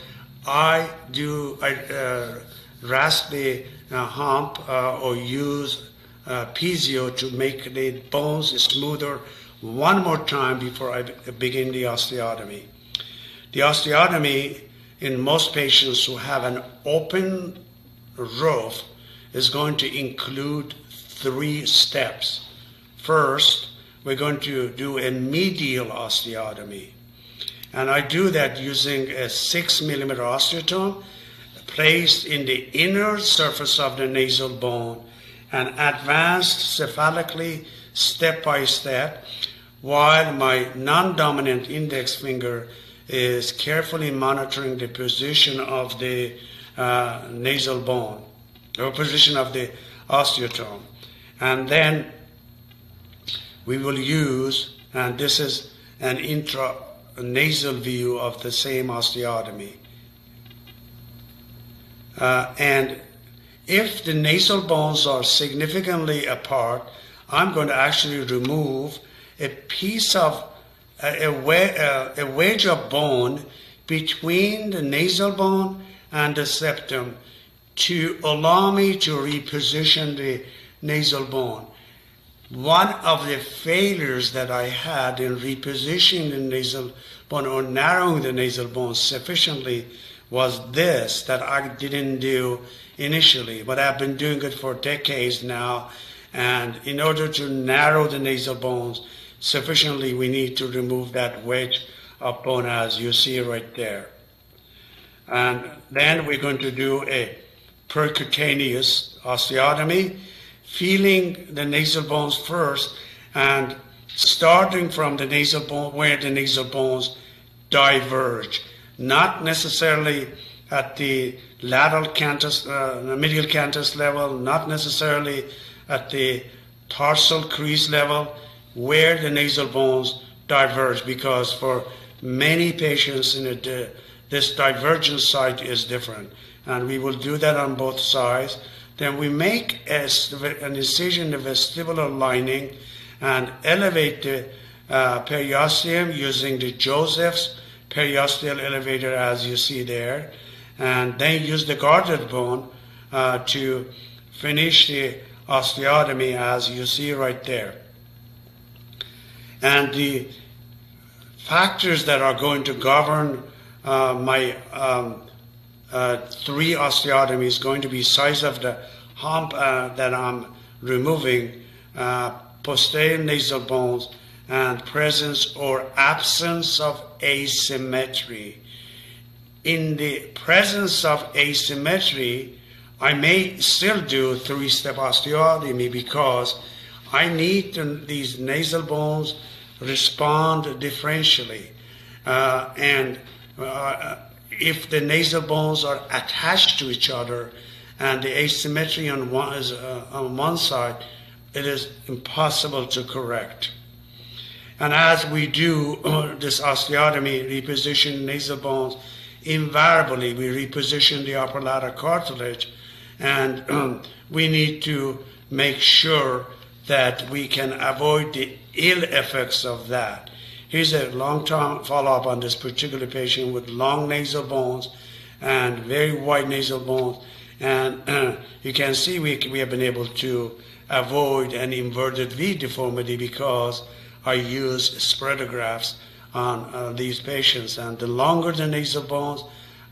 I do I uh, rasp the uh, hump uh, or use uh, Piezo to make the bones smoother one more time before I begin the osteotomy. The osteotomy in most patients who have an open roof is going to include three steps. First, we're going to do a medial osteotomy. And I do that using a six millimeter osteotome placed in the inner surface of the nasal bone and advanced cephalically step by step while my non-dominant index finger is carefully monitoring the position of the uh, nasal bone, or position of the osteotome. And then we will use, and this is an intra-nasal view of the same osteotomy. Uh, and if the nasal bones are significantly apart, I'm going to actually remove a piece of a, a, a wedge of bone between the nasal bone and the septum to allow me to reposition the nasal bone. One of the failures that I had in repositioning the nasal bone or narrowing the nasal bone sufficiently was this that I didn't do initially, but I've been doing it for decades now. And in order to narrow the nasal bones sufficiently, we need to remove that wedge of bone as you see right there. And then we're going to do a percutaneous osteotomy, feeling the nasal bones first and starting from the nasal bone where the nasal bones diverge not necessarily at the lateral canthus, uh, medial canthus level, not necessarily at the tarsal crease level, where the nasal bones diverge, because for many patients in a, this divergent site is different. And we will do that on both sides. Then we make a, an incision in the vestibular lining and elevate the uh, periosteum using the Joseph's periosteal elevator as you see there, and then use the guarded bone uh, to finish the osteotomy as you see right there. And the factors that are going to govern uh, my um, uh, three osteotomies going to be size of the hump uh, that I'm removing, uh, posterior nasal bones, and presence or absence of asymmetry. In the presence of asymmetry, I may still do three step osteotomy because I need to, these nasal bones respond differentially. Uh, and uh, if the nasal bones are attached to each other and the asymmetry on one, is, uh, on one side, it is impossible to correct. And as we do this osteotomy, reposition nasal bones, invariably we reposition the upper lateral cartilage, and um, we need to make sure that we can avoid the ill effects of that. Here's a long-term follow-up on this particular patient with long nasal bones and very wide nasal bones. And you can see we, we have been able to avoid an inverted V deformity because I use spreader grafts on uh, these patients. And the longer the nasal bones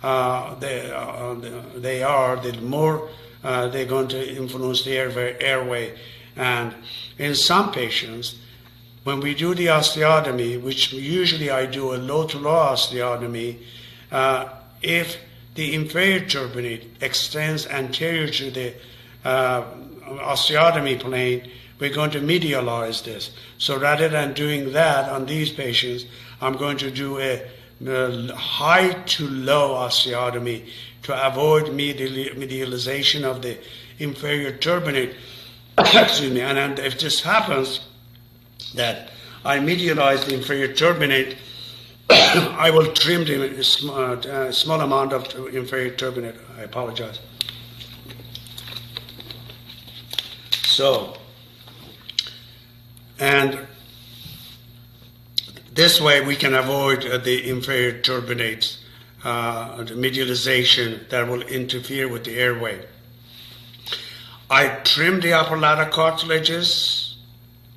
uh, they, uh, they are, the more uh, they're going to influence the airway. And in some patients, when we do the osteotomy, which usually I do a low to low osteotomy, uh, if the inferior turbinate extends anterior to the uh, osteotomy plane, we're going to medialize this. So rather than doing that on these patients, I'm going to do a, a high to low osteotomy to avoid medialization of the inferior turbinate. Excuse me. And if this happens, that I medialize the inferior turbinate, I will trim the small, uh, small amount of inferior turbinate. I apologize. So, and this way we can avoid uh, the inferior turbinates, uh, the medialization that will interfere with the airway. I trim the upper lateral cartilages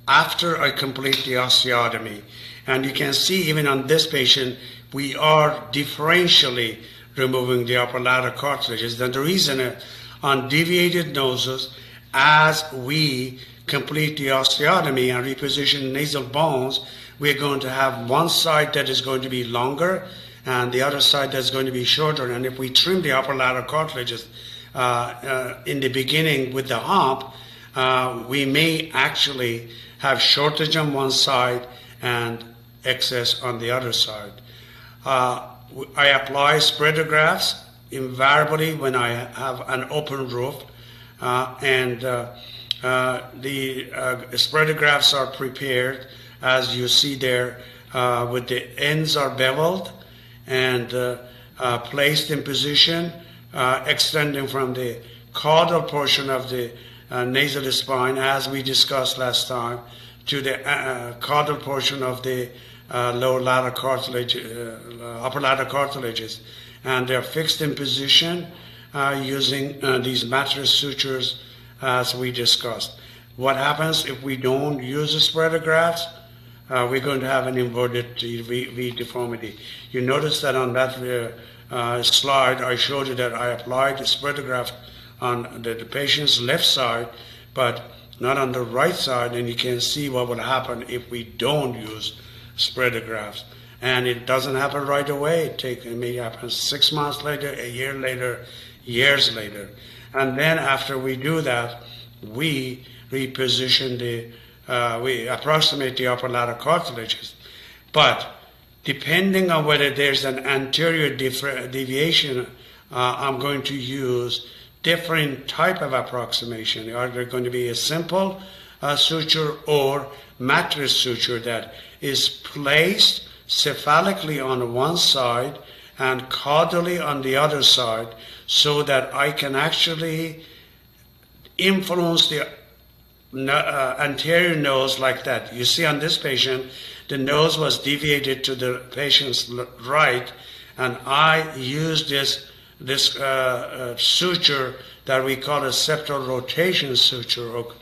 after I complete the osteotomy. And you can see even on this patient, we are differentially removing the upper lateral cartilages. And the reason uh, on deviated noses, as we complete the osteotomy and reposition nasal bones, we're going to have one side that is going to be longer and the other side that's going to be shorter. And if we trim the upper lateral cartilages uh, uh, in the beginning with the hump, uh, we may actually have shortage on one side and excess on the other side. Uh, I apply spreader grafts invariably when I have an open roof uh, and uh, uh, the uh, spreader grafts are prepared as you see there uh, with the ends are beveled and placed in position, extending from the caudal portion of the uh, nasal spine, as we discussed last time, to the uh, caudal portion of the lower lateral cartilage, upper lateral cartilages. And they're fixed in position using these mattress sutures as we discussed. What happens if we don't use the spreader grafts? Uh, we're going to have an inverted V, v deformity. You notice that on that uh, uh, slide, I showed you that I applied the spreader graft on the, the, patient's left side, but not on the right side, and you can see what would happen if we don't use spreader grafts. And it doesn't happen right away. It, take, it may happen six months later, a year later, years later. And then after we do that, we reposition the uh, we approximate the upper lateral cartilages. But depending on whether there's an anterior deviation, uh, I'm going to use different type of approximation. Are there going to be a simple uh, suture or mattress suture that is placed cephalically on one side and caudally on the other side so that I can actually influence the uh, anterior nose like that. You see on this patient, the nose was deviated to the patient's right, and I used this this uh, uh, suture that we call a septal rotation suture or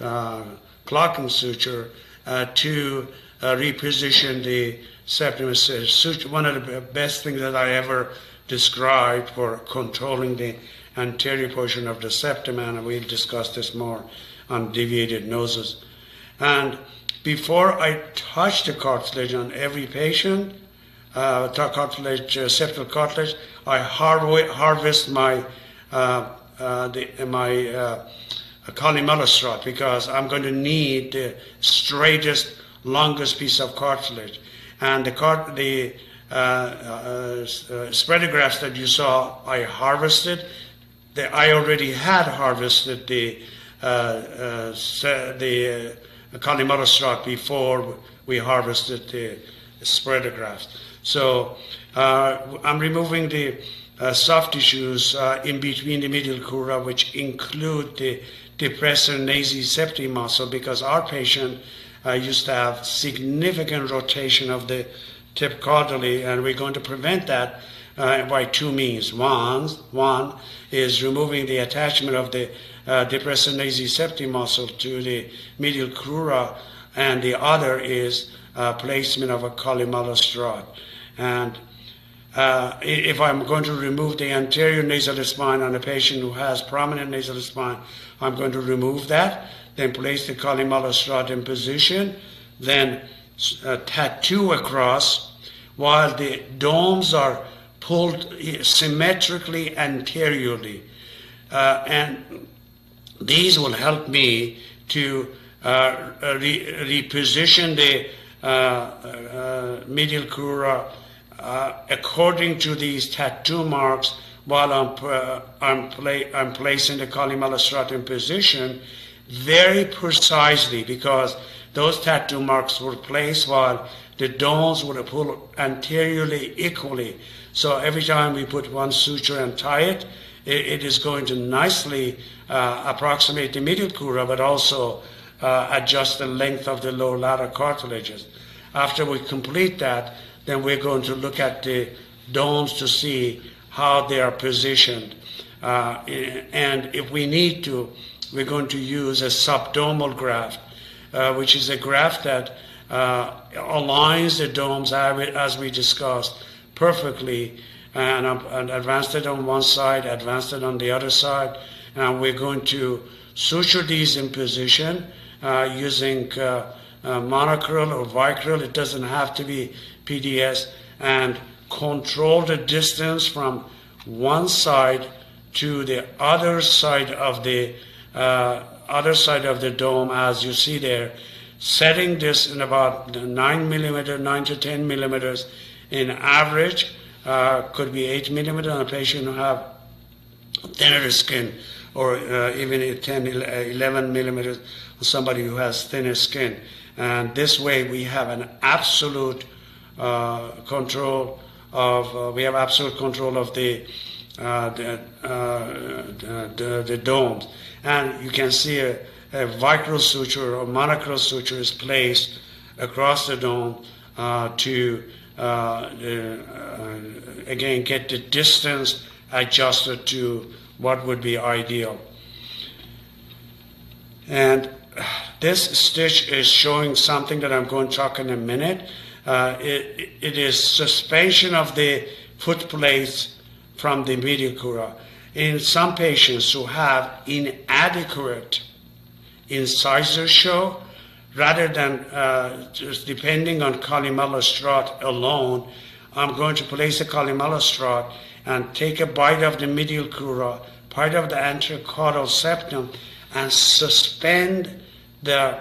uh, clocking suture uh, to uh, reposition the septum. Suture, one of the best things that I ever described for controlling the anterior portion of the septum, and we'll discuss this more on deviated noses. And before I touch the cartilage on every patient, uh, cartilage, uh, septal cartilage, I har- harvest my uh, uh the, my uh, columella because I'm going to need the straightest, longest piece of cartilage. And the, cart- the uh, uh, spreader grafts that you saw, I harvested. The, I already had harvested the uh, uh, the uh, Columella before we harvested the spreader So I'm removing the soft tissues in between the medial crura, which include the depressor nasi muscle, because our patient used to have significant rotation of the tip caudally, and we're going to prevent that uh, by two means. One, one is removing the attachment of the uh, depressor nasi muscle to the medial crura, and the other is uh, placement of a collimalis rod. And uh, if I'm going to remove the anterior nasal spine on a patient who has prominent nasal spine, I'm going to remove that, then place the collimalis rod in position, then uh, tattoo across while the domes are pulled symmetrically anteriorly. Uh, and these will help me to uh, re- reposition the uh, uh medial crura uh, according to these tattoo marks while I'm, uh, I'm, pla- I'm placing the columella position very precisely because those tattoo marks were placed while the domes were pulled anteriorly equally. So every time we put one suture and tie it, it, it is going to nicely uh, approximate the medial crura, but also uh, adjust the length of the lower lateral cartilages. After we complete that, then we're going to look at the domes to see how they are positioned. Uh, and if we need to, we're going to use a subdomal graft, uh, which is a graft that uh, aligns the domes as we discussed perfectly and, and advanced it on one side, advanced it on the other side, and we're going to suture these in position uh, using uh, uh, monocryl or vicryl. It doesn't have to be PDS, and control the distance from one side to the other side of the uh, other side of the dome, as you see there, setting this in about nine millimeter, nine to ten millimeters in average uh, could be 8 millimeter on a patient who have thinner skin, or uh, even 10, 11 millimeters on somebody who has thinner skin. And this way we have an absolute Uh, control of, uh, we have absolute control of uh, the, uh, the, the, the, domes. And you can see a, a vicryl suture or monocryl suture is placed across the dome uh, to again get the distance adjusted to what would be ideal. And this stitch is showing something that I'm going to talk in a minute. Uh, it, it is suspension of the foot plates from the medial crura. In some patients who have inadequate incisor show, rather than uh, just depending on columella strut alone, I'm going to place a columella strut and take a bite of the medial crura, part of the anterocaudal septum, and suspend the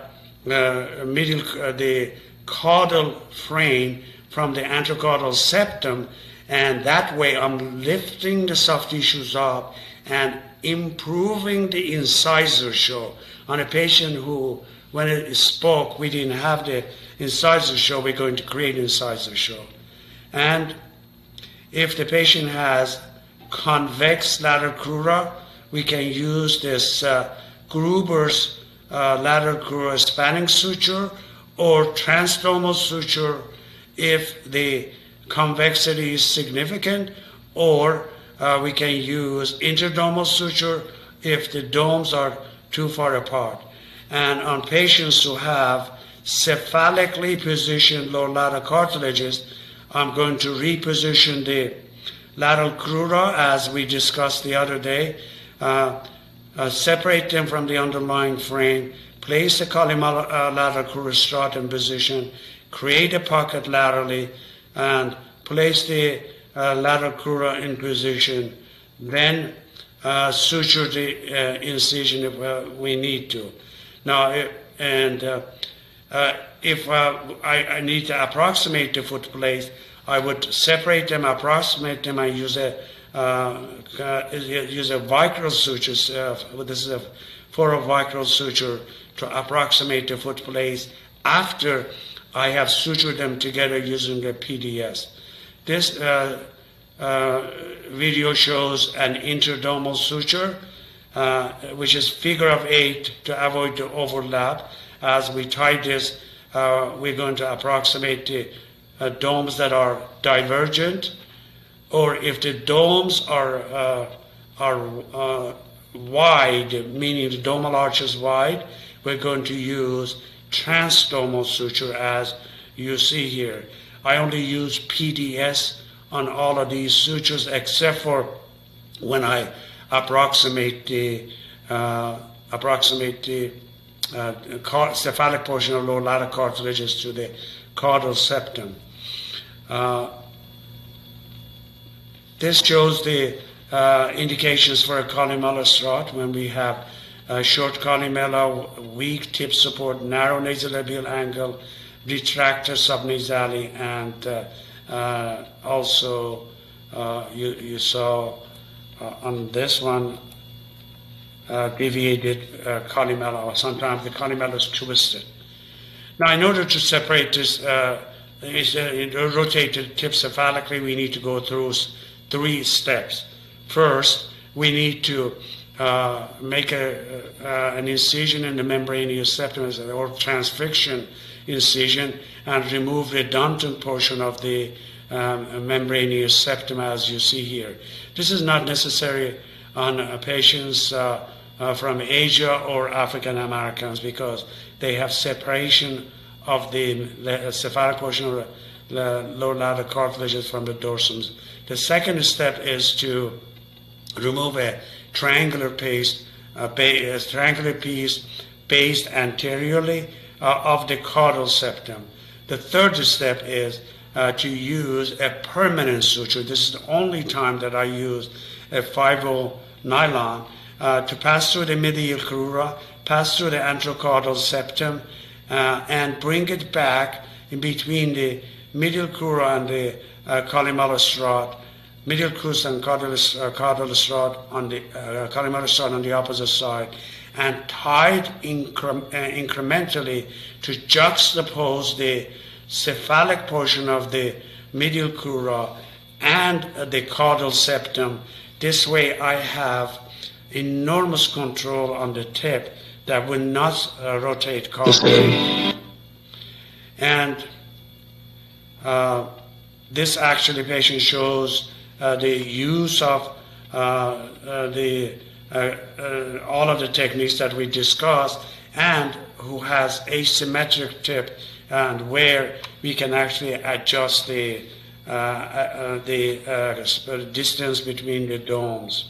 uh, medial, uh, the caudal frame from the anterocaudal septum, and that way I'm lifting the soft tissues up and improving the incisor show on a patient who, when it spoke, we didn't have the incisor show, we're going to create incisor show. And if the patient has convex lateral crura, we can use this uh, Gruber's uh, lateral crura spanning suture or transdomal suture if the convexity is significant, or uh, we can use interdomal suture if the domes are too far apart. And on patients who have cephalically positioned lower lateral cartilages, I'm going to reposition the lateral crura as we discussed the other day, uh, uh, separate them from the underlying frame, place the columella crura strut in position, create a pocket laterally, and place the uh, lateral crura in position, then uh, suture the uh, incision if uh, we need to. Now, and uh, if I, I, need to approximate the foot place, I would separate them, approximate them, and use a uh, uh, use a vicryl suture. Uh, this is a vicryl suture to approximate the foot place after I have sutured them together using a PDS. This uh, uh, video shows an interdomal suture, uh, which is figure of eight to avoid the overlap. As we tie this, we're going to approximate the uh, domes that are divergent, or if the domes are uh, are uh, wide, meaning the domal arch is wide, we're going to use transdomal suture as you see here. I only use PDS on all of these sutures except for when I approximate the uh, approximate the uh, cephalic portion of lower lateral cartilages to the caudal septum. Uh, this shows the uh, indications for a columella strut when we have short columella, weak tip support, narrow nasolabial angle, retractor subnasally, and uh, uh, also uh, you, you, saw uh, on this one deviated columella, or sometimes the columella is twisted. Now, in order to separate this is uh, rotated tip cephalically, we need to go through three steps. First, we need to uh, make a, uh, an incision in the membranous septum or transfixion incision and remove the redundant portion of the um, membranous septum as you see here. This is not necessary on uh, patients uh, uh, from Asia or African Americans because they have separation of the cephalic portion of the lower lateral cartilages from the dorsum. The second step is to remove a triangular piece, a, a triangular piece based anteriorly uh, of the caudal septum. The third step is uh, to use a permanent suture. This is the only time that I use a 5 nylon uh, to pass through the medial crura, pass through the anterocaudal septum, uh, and bring it back in between the medial crura and the uh, strut, medial crus and caudalus, uh, rod on the uh, collimatus rod on the opposite side, and tied incre- uh, incrementally to juxtapose the cephalic portion of the medial crura and the caudal septum. This way, I have enormous control on the tip that will not uh, rotate caudally. And uh, this actually patient shows uh, the use of uh, uh, the all of the techniques that we discussed and who has asymmetric tip and where we can actually adjust the uh, uh, the uh, distance between the domes.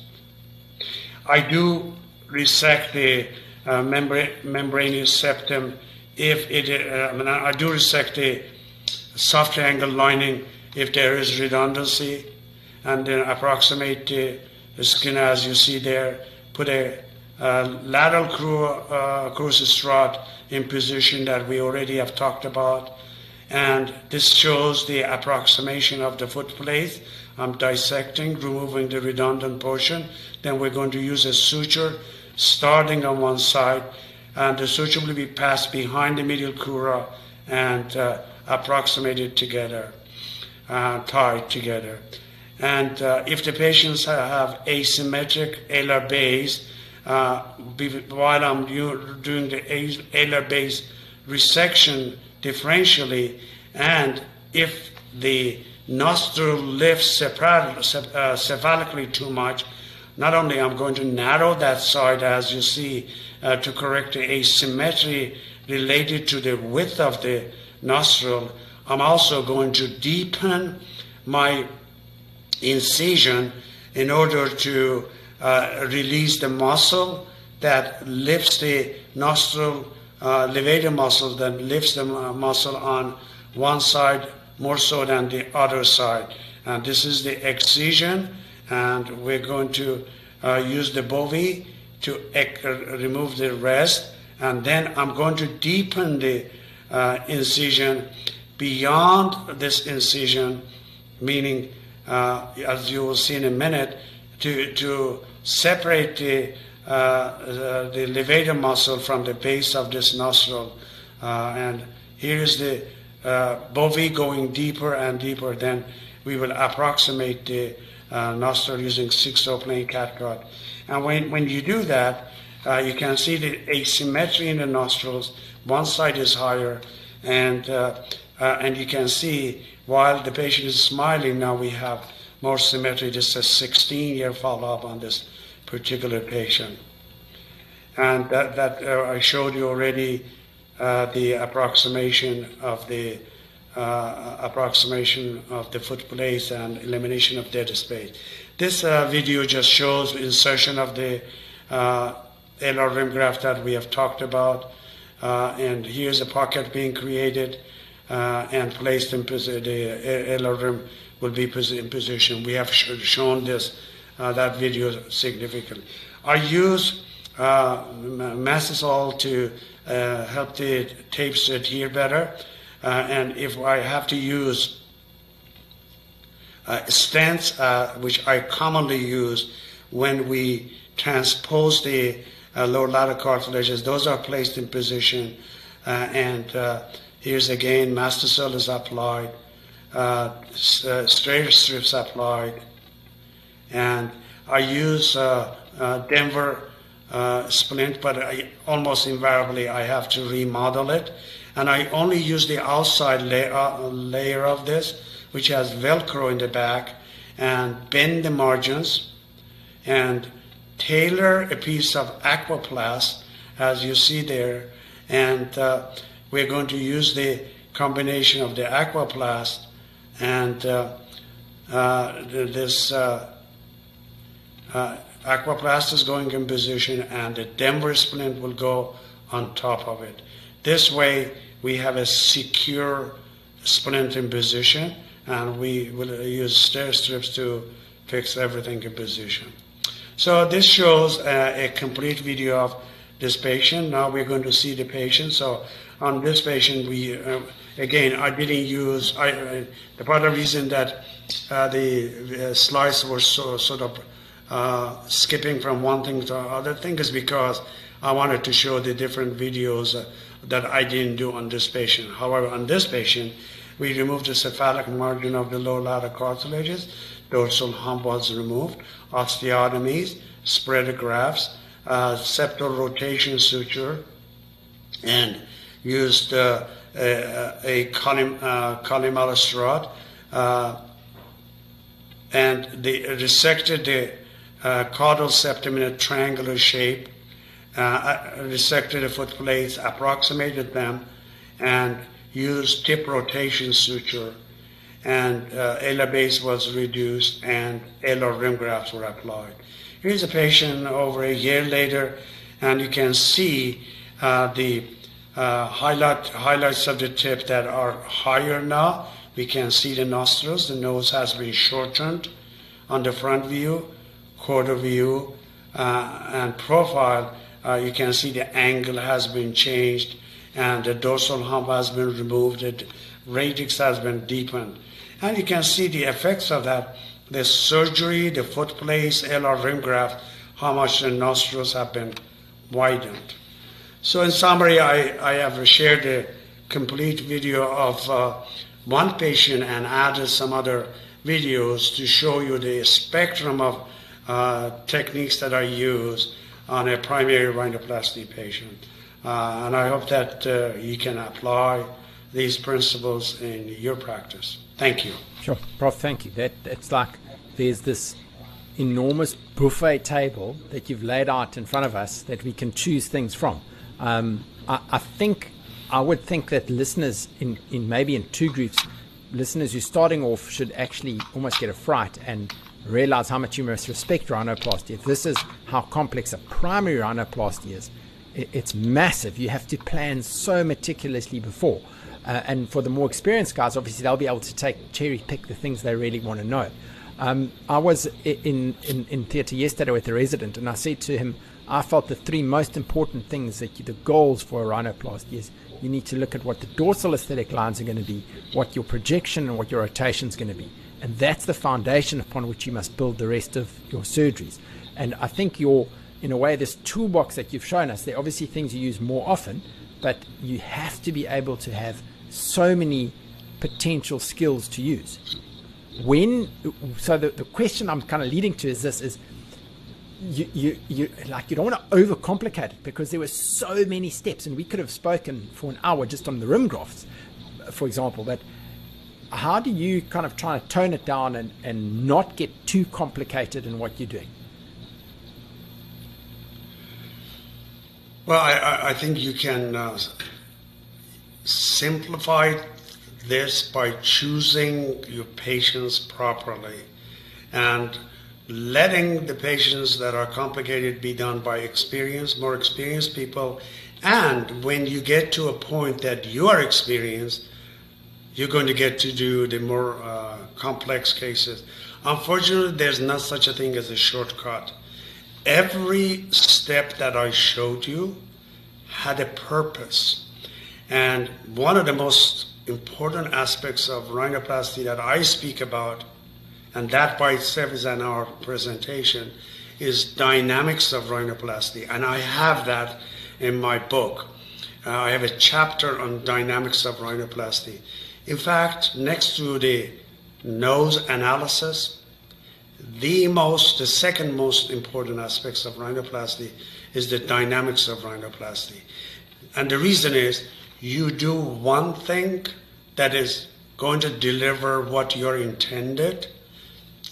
I do resect the membra- membranous septum if it. I, mean, I do resect the soft triangle lining if there is redundancy, and then approximate the, the skin as you see there. Put a uh, lateral cru- uh, in position that we already have talked about. And this shows the approximation of the foot plate. I'm dissecting, removing the redundant portion. Then we're going to use a suture starting on one side, and the suture will be passed behind the medial crura and uh, approximated together, uh, tied together. And uh, if the patients have asymmetric alar base, uh, while I'm doing the alar base resection differentially, and if the nostril lifts cephalically too much, not only I'm going to narrow that side as you see uh, to correct the asymmetry related to the width of the nostril, I'm also going to deepen my incision in order to uh, release the muscle that lifts the nostril uh, levator muscle that lifts the muscle on one side more so than the other side. And this is the excision, and we're going to uh, use the bovie to ec- remove the rest, and then I'm going to deepen the uh, incision beyond this incision, meaning, uh, as you will see in a minute, to, to separate the uh, uh, the levator muscle from the base of this nostril. Uh, and here is the bovie going deeper and deeper. Then we will approximate the nostril using six-o plain catgut. And when, when you do that, uh, you can see the asymmetry in the nostrils. One side is higher, and uh, uh, and you can see while the patient is smiling, now we have more symmetry. This is a 16-year follow-up on this particular patient. And that, that uh, I showed you already uh, the approximation of the uh, approximation of the foot plate and elimination of dead space. This uh, video just shows insertion of the uh, alar rim graft that we have talked about. Uh, and here's a pocket being created and placed in position. The alar will be in position. We have sh- shown this uh, that video significantly. I use uh, to uh, help the tapes adhere better, uh, and if I have to use uh, stents, uh, which I commonly use when we transpose the lower lateral cartilages, those are placed in position, and here's again, Mastisol is applied, Steri-Strips applied, and I use uh, uh, Denver uh, splint, but I, almost invariably I have to remodel it. And I only use the outside layer, layer of this, which has Velcro in the back, and bend the margins and tailor a piece of aquaplast, as you see there. And uh, we're going to use the combination of the aquaplast and uh, uh, this uh, aquaplast is going in position and the Denver splint will go on top of it. This way we have a secure splint in position and we will use Steri-Strips to fix everything in position. So this shows uh, a complete video of this patient. Now we're going to see the patient. So on this patient, we uh, again, I didn't use, I, I the part of the reason that uh, the, the, slides were so, sort of uh, skipping from one thing to other thing is because I wanted to show the different videos uh, that I didn't do on this patient. However, on this patient, we removed the cephalic margin of the lower lateral cartilages, dorsal hump was removed, osteotomies, spread grafts, uh, septal rotation suture, and used uh, a, a column, uh, rod, uh, and they resected the uh, caudal septum in a triangular shape, uh, resected the foot plates, approximated them, and used tip rotation suture. And uh, base was reduced, and alar rim grafts were applied. Here's a patient over a year later, and you can see uh, the uh, highlight, highlights of the tip that are higher now. We can see the nostrils. The nose has been shortened on the front view, quarter view, uh, and profile. Uh, you can see the angle has been changed and the dorsal hump has been removed. The radix has been deepened. And you can see the effects of that. The surgery, the foot plate, alar rim graft, how much the nostrils have been widened. So in summary, I, I have shared a complete video of uh, one patient and added some other videos to show you the spectrum of uh, techniques that are used on a primary rhinoplasty patient. Uh, and I hope that uh, you can apply these principles in your practice. Thank you. Sure, Prof. Thank you. That it's like there's this enormous buffet table that you've laid out in front of us that we can choose things from. Um, I, I, think I would think that listeners in, in maybe in two groups, listeners who are starting off should actually almost get a fright and realize how much you must respect rhinoplasty. If this is how complex a primary rhinoplasty is, it, it's massive. You have to plan so meticulously before. Uh, and for the more experienced guys, obviously they'll be able to take cherry pick the things they really want to know. Um, I was in, in, in theatre yesterday with a resident, and I said to him, I felt the three most important things that you, the goals for a rhinoplasty is you need to look at what the dorsal aesthetic lines are going to be, what your projection and what your rotation is going to be. And that's the foundation upon which you must build the rest of your surgeries. And I think your, in a way, this toolbox that you've shown us, there are obviously things you use more often, but you have to be able to have so many potential skills to use. When, so the, the question I'm kind of leading to is this is, you, you, you like you don't want to overcomplicate it because there were so many steps and we could have spoken for an hour just on the rim grafts for example but how do you kind of try to tone it down and, and not get too complicated in what you're doing? Well i, I think you can uh, simplify this by choosing your patients properly. And letting the patients that are complicated be done by experienced, more experienced people. And when you get to a point that you are experienced, you're going to get to do the more uh, complex cases. Unfortunately, there's not such a thing as a shortcut. Every step that I showed you had a purpose. And one of the most important aspects of rhinoplasty that I speak about and that by itself is in our presentation, is dynamics of rhinoplasty. And I have that in my book. Uh, I have a chapter on dynamics of rhinoplasty. In fact, next to the nose analysis, the most, the second most important aspects of rhinoplasty is the dynamics of rhinoplasty. And the reason is you do one thing that is going to deliver what you're intended,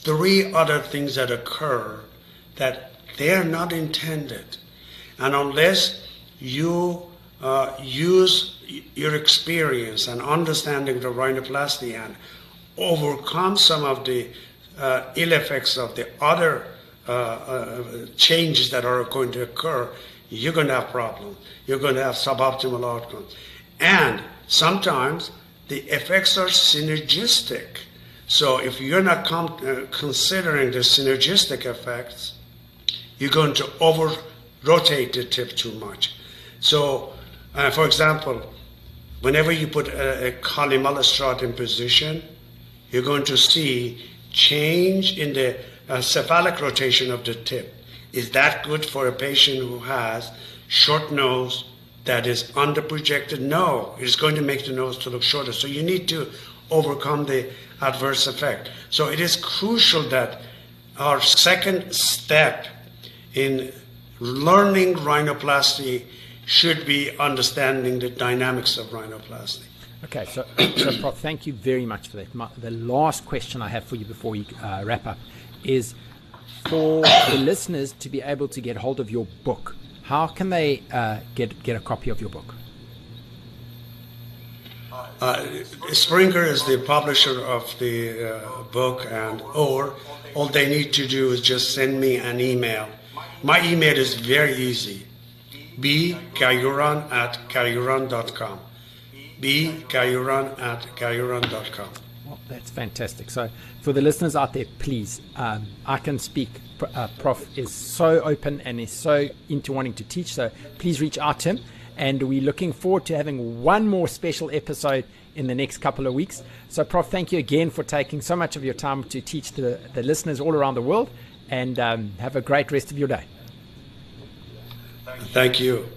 three other things that occur that they are not intended. And unless you uh, use your experience and understanding the rhinoplasty and overcome some of the uh, ill effects of the other uh, uh changes that are going to occur, you're going to have problems. You're going to have suboptimal outcomes. And sometimes the effects are synergistic. So if you're not com- uh, considering the synergistic effects, you're going to over rotate the tip too much. So, uh, for example, whenever you put a, a columella in position, you're going to see change in the uh, cephalic rotation of the tip. Is that good for a patient who has short nose that is underprojected? No, it's going to make the nose to look shorter. So you need to overcome the adverse effect. So it is crucial that our second step in learning rhinoplasty should be understanding the dynamics of rhinoplasty. Okay, so, so Prof, thank you very much for that. My, the last question I have for you before we uh, wrap up is for the listeners to be able to get hold of your book. How can they uh, get get a copy of your book? Uh, Springer is the publisher of the uh, book, and or all they need to do is just send me an email. My email is very easy: bguyuron at guyuron.com. bguyuron at guyuron.com. Well, that's fantastic. So, for the listeners out there, please, um, I can speak. Uh, Prof is so open and is so into wanting to teach. So, please reach out to him and we're looking forward to having one more special episode in the next couple of weeks. So, Prof, thank you again for taking so much of your time to teach the, the listeners all around the world, and um, have a great rest of your day. Thank you.